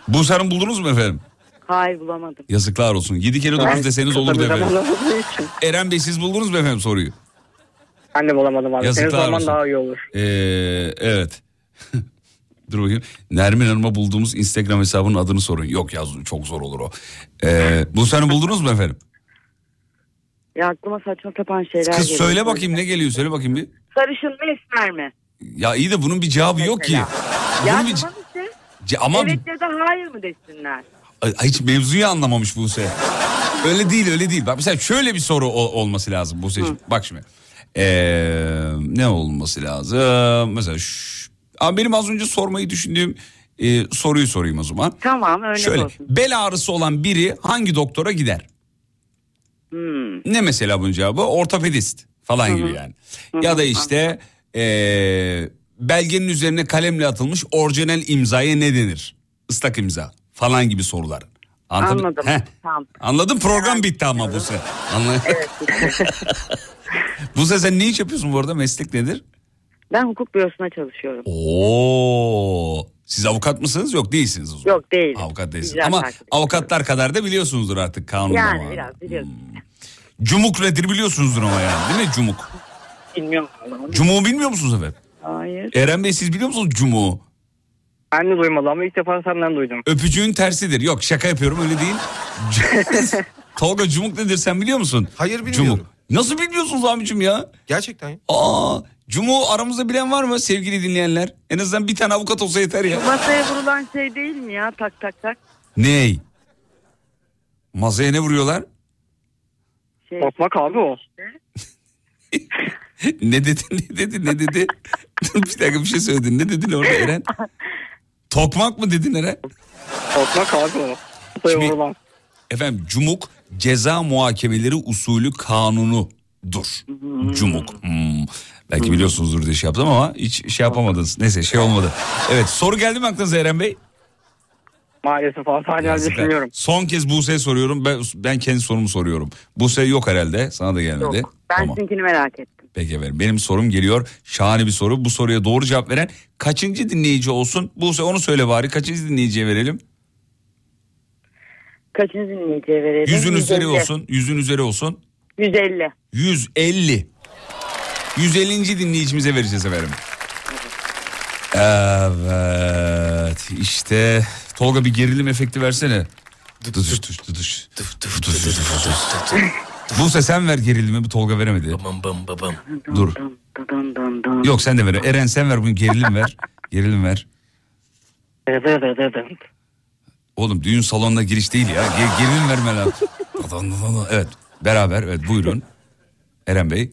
Bu sarın buldunuz mu efendim? Hayır bulamadım. Yazıklar olsun. 7 kere 9 Ben deseniz olurdu efendim. Eren Bey siz buldunuz mu efendim soruyu? Ben de bulamadım abi. Senin Yazıklar sorman olsun. daha iyi olur. Ee, evet. Dur bakayım. Nermin Hanım'a bulduğumuz Instagram hesabının adını sorun. Yok yaz çok zor olur o. Ee, bu seni buldunuz mu efendim? Ya aklıma saçma sapan şeyler Kız geliyor. söyle bakayım ne geliyor söyle bakayım bir. Sarışın mı esmer mi? Ya iyi de bunun bir cevabı yok ki. Ya Bunun bir... tamam işte. Ce- ama Evet ya da hayır mı desinler? Ay, hiç mevzuyu anlamamış Buse. öyle değil öyle değil. Bak mesela şöyle bir soru ol- olması lazım Buse'ciğim. Bak şimdi. Ee, ne olması lazım? Mesela şş, Ama benim az önce sormayı düşündüğüm e, soruyu sorayım o zaman. Tamam örnek Şöyle olsun. bel ağrısı olan biri hangi doktora gider? Hmm. Ne mesela bunun cevabı? Ortopedist falan gibi yani. Ya da işte eee, belgenin üzerine kalemle atılmış orijinal imzaya ne denir? Islak imza falan gibi sorular. Anladın? Anladım. Heh. Tamam. Anladım program bitti ama Buse. Anladın? Buse sen ne iş yapıyorsun bu arada? Meslek nedir? Ben hukuk bürosuna çalışıyorum. Oo. Siz avukat mısınız? Yok değilsiniz o zaman. Yok değil. Avukat değilsiniz. Güzel Ama takip avukatlar kadar da biliyorsunuzdur artık kanunda. Yani biraz biliyorsun. Cumuk nedir biliyorsunuzdur ama yani değil mi cumuk? Bilmiyorum. Cumuğu bilmiyor musunuz efendim? Hayır. Eren Bey siz biliyor musunuz cumuğu? Ben de duymadım ama ilk defa senden duydum. Öpücüğün tersidir. Yok şaka yapıyorum öyle değil. Tolga cumuk nedir sen biliyor musun? Hayır bilmiyorum. Cumuk. Nasıl bilmiyorsunuz abicim ya? Gerçekten ya. Aa, cumuğu aramızda bilen var mı sevgili dinleyenler? En azından bir tane avukat olsa yeter ya. Masaya vurulan şey değil mi ya tak tak tak? Ney? Masaya ne vuruyorlar? Şey, Tokmak abi o. ne dedi ne dedi ne dedi? Bir dakika bir şey söyledin. Ne dedin orada Eren? Tokmak mı dedin Eren? Tokmak abi o. Masaya Şimdi- vurulan. Efendim cumuk ceza muhakemeleri usulü kanunudur. Cumuk. Hmm. Belki biliyorsunuzdur diye şey yaptım ama hiç şey yapamadınız. Neyse şey olmadı. Evet soru geldi mi aklınıza Eren Bey? Maalesef Yazıklar. düşünüyorum. Son kez Buse'ye soruyorum. Ben, ben kendi sorumu soruyorum. Buse yok herhalde. Sana da gelmedi. Yok. Ben Tamam. sizinkini merak ettim. Peki efendim. Benim sorum geliyor. Şahane bir soru. Bu soruya doğru cevap veren kaçıncı dinleyici olsun? Buse onu söyle bari. Kaçıncı dinleyiciye verelim? Kaçıncı dinleyiciye verelim? Yüzün üzeri 150. olsun. Yüzün üzeri olsun. 150. 150. 150. dinleyicimize vereceğiz efendim. Evet işte Tolga bir gerilim efekti versene. Dıdış, dıdış, dıdış. Buse sen ver gerilimi bu Tolga veremedi. Dur. Yok sen de ver. Eren sen ver bugün gerilim ver. Gerilim ver. Oğlum düğün salonuna giriş değil ya. Ge- gerilim verme lan. Evet beraber evet buyurun. Eren Bey.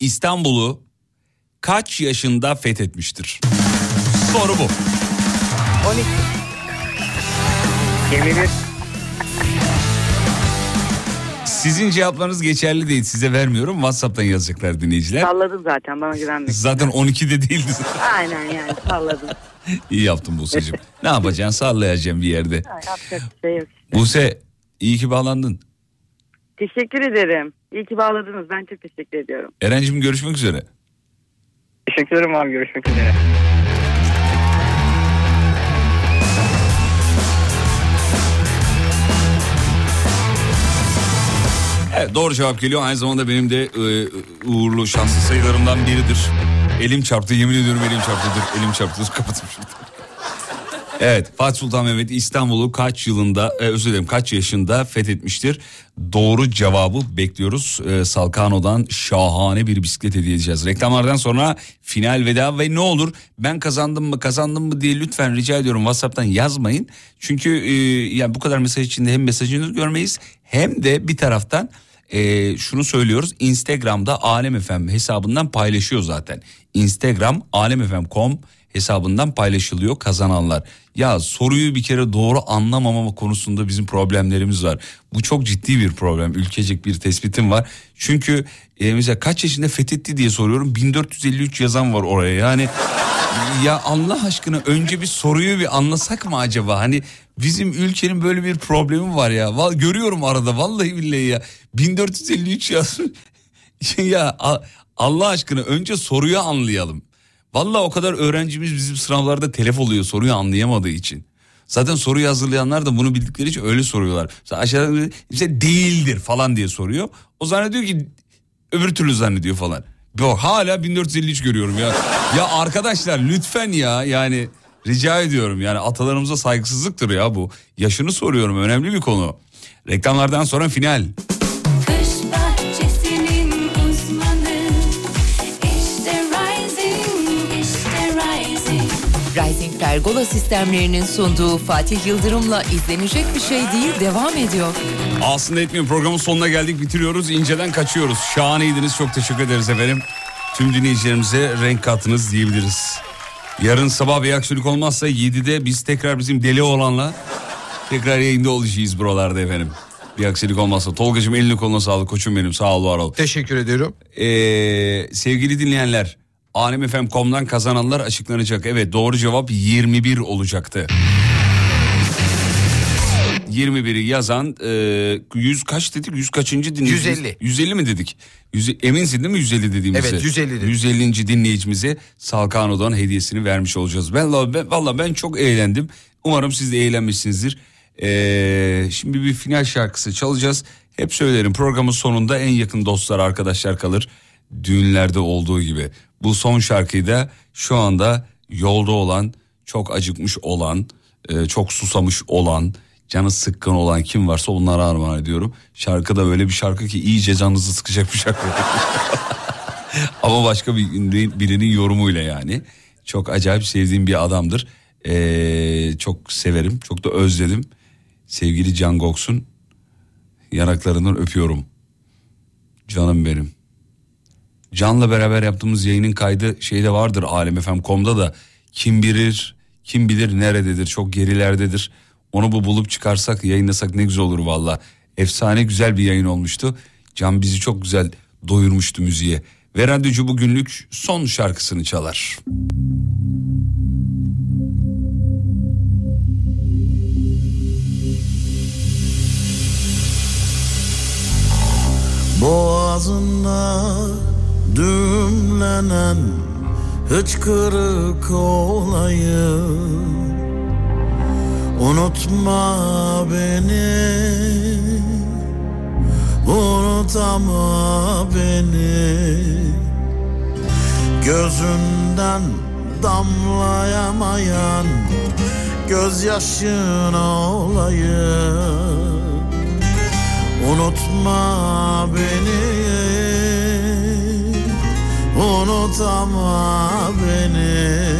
İstanbul'u kaç yaşında fethetmiştir? Soru bu. 12. 21. Sizin cevaplarınız geçerli değil. Size vermiyorum. WhatsApp'tan yazacaklar dinleyiciler. Salladım zaten bana güvenme. Zaten 12'de değildi. Aynen yani salladım. İyi yaptın Buse'cim. ne yapacaksın? Sallayacağım bir yerde. Ha, Yapacak bir şey yok. Buse iyi ki bağlandın. Teşekkür ederim. İyi ki bağladınız. Ben çok teşekkür ediyorum. Eren'cim görüşmek üzere. Teşekkür ederim abi görüşmek üzere. Evet, doğru cevap geliyor. Aynı zamanda benim de e, uğurlu şanslı sayılarımdan biridir. Elim çarptı yemin ediyorum elim çarptı. Dur, elim çarptı. Dur, kapatayım şunu. Evet Fatih Sultan Mehmet İstanbul'u kaç yılında e, özür dilerim kaç yaşında fethetmiştir? Doğru cevabı bekliyoruz. E, Salkano'dan şahane bir bisiklet hediye edeceğiz. Reklamlardan sonra final veda ve ne olur ben kazandım mı kazandım mı diye lütfen rica ediyorum WhatsApp'tan yazmayın. Çünkü e, yani bu kadar mesaj içinde hem mesajınızı görmeyiz hem de bir taraftan e, şunu söylüyoruz Instagram'da Alem FM hesabından paylaşıyor zaten. Instagram alemfm.com hesabından paylaşılıyor kazananlar. Ya soruyu bir kere doğru anlamamama konusunda bizim problemlerimiz var. Bu çok ciddi bir problem. Ülkecek bir tespitim var. Çünkü e, mesela kaç yaşında fethetti diye soruyorum. 1453 yazan var oraya. Yani ya Allah aşkına önce bir soruyu bir anlasak mı acaba? Hani bizim ülkenin böyle bir problemi var ya. Val görüyorum arada vallahi billahi ya. 1453 yaz. ya Allah aşkına önce soruyu anlayalım. Vallahi o kadar öğrencimiz bizim sınavlarda telef oluyor soruyu anlayamadığı için. Zaten soruyu hazırlayanlar da bunu bildikleri için öyle soruyorlar. Mesela aşağıda işte değildir falan diye soruyor. O zannediyor ki öbür türlü zannediyor falan. Yok hala 1453 görüyorum ya. Ya arkadaşlar lütfen ya yani rica ediyorum yani atalarımıza saygısızlıktır ya bu. Yaşını soruyorum önemli bir konu. Reklamlardan sonra final. Pergola sistemlerinin sunduğu Fatih Yıldırım'la izlenecek bir şey değil devam ediyor. Aslında etmiyor programın sonuna geldik bitiriyoruz inceden kaçıyoruz. Şahaneydiniz çok teşekkür ederiz efendim. Tüm dinleyicilerimize renk kattınız diyebiliriz. Yarın sabah bir aksilik olmazsa 7'de biz tekrar bizim deli olanla tekrar yayında olacağız buralarda efendim. Bir aksilik olmazsa. Tolgacığım elini koluna sağlık koçum benim sağ ol var ol. Teşekkür ediyorum. Ee, sevgili dinleyenler alemfm.com'dan kazananlar açıklanacak. Evet doğru cevap 21 olacaktı. 21'i yazan e, 100 kaç dedik 100 kaçıncı dinleyicimiz? 150. 150 mi dedik? 100, eminsin değil mi 150 dediğimizde? Evet, 150 dedik. 150. dinleyicimize Salkano'dan hediyesini vermiş olacağız. Ben, ben, valla ben çok eğlendim. Umarım siz de eğlenmişsinizdir. Ee, şimdi bir final şarkısı çalacağız. Hep söylerim programın sonunda en yakın dostlar arkadaşlar kalır. Düğünlerde olduğu gibi. Bu son şarkıyı da şu anda yolda olan, çok acıkmış olan, e, çok susamış olan, canı sıkkın olan kim varsa onlara armağan ediyorum. Şarkı da öyle bir şarkı ki iyice canınızı sıkacak bir şarkı. Ama başka bir, birinin yorumuyla yani. Çok acayip sevdiğim bir adamdır. Ee, çok severim, çok da özledim. Sevgili Can Goksun yanaklarından öpüyorum. Canım benim. Can'la beraber yaptığımız yayının kaydı şeyde vardır alemfm.com'da da kim bilir kim bilir nerededir çok gerilerdedir. Onu bu bulup çıkarsak yayınlasak ne güzel olur valla. Efsane güzel bir yayın olmuştu. Can bizi çok güzel doyurmuştu müziğe. Ve radyocu bugünlük son şarkısını çalar. Boğazında denen hıçkırık olayım Unutma beni. Unutama beni. Gözünden damlayamayan Gözyaşına olayım Unutma beni Unutama beni.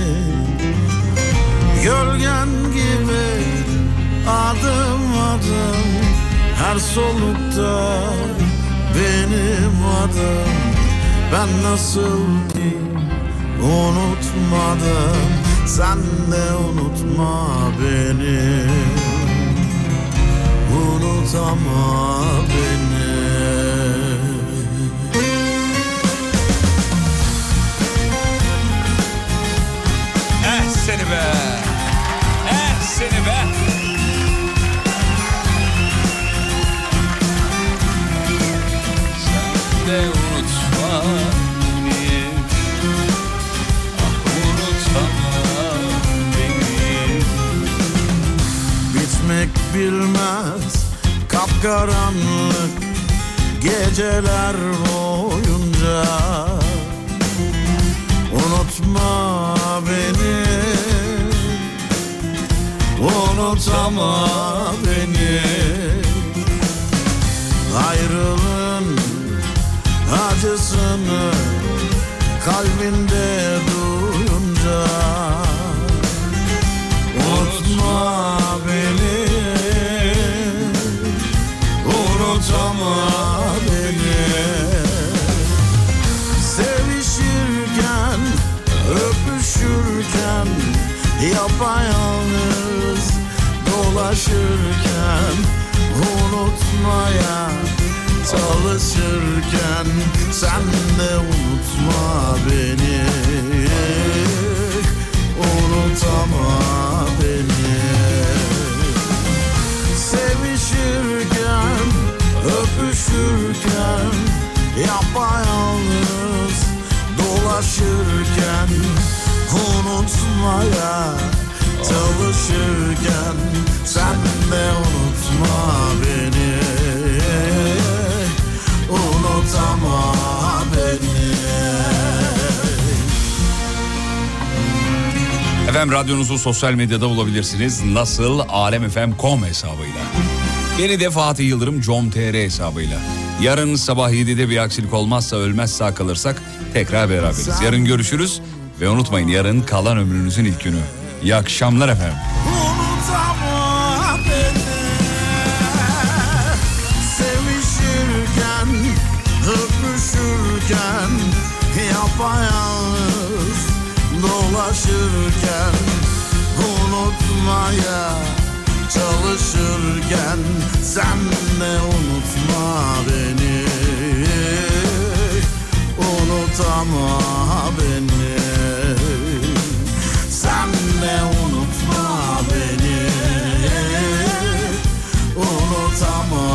Gölgen gibi adım adım Her solukta benim adım. Ben nasıl ki unutmadım Sen de unutma beni. Unutama beni seni be. Eh seni be. Sen de unutma beni. Ah, unutma beni. Bitmek bilmez kapkaranlık geceler boyunca Unutma Unutama beni Ayrılığın acısını kalbinde duyunca Unutma beni Unutama beni. Sevişirken Öpüşürken Yapayalnız Dolaşırken Unutmaya Çalışırken Sen de unutma beni. Unutama beni. Sevişirken Öpüşürken Yapayalnız Dolaşırken Unutmaya Çalışırken Sen de unutma beni Unutama beni Efendim radyonuzu sosyal medyada bulabilirsiniz. Nasıl? alemfm.com hesabıyla. Beni de Fatih Yıldırım com.tr hesabıyla. Yarın sabah 7'de bir aksilik olmazsa ölmez kalırsak tekrar beraberiz. Yarın görüşürüz ve unutmayın yarın kalan ömrünüzün ilk günü. İyi akşamlar efendim. Öpüşürken Yapayalnız Dolaşırken Unutmaya Çalışırken Sen de unutma beni Unutama beni sen unutma beni. Unutamam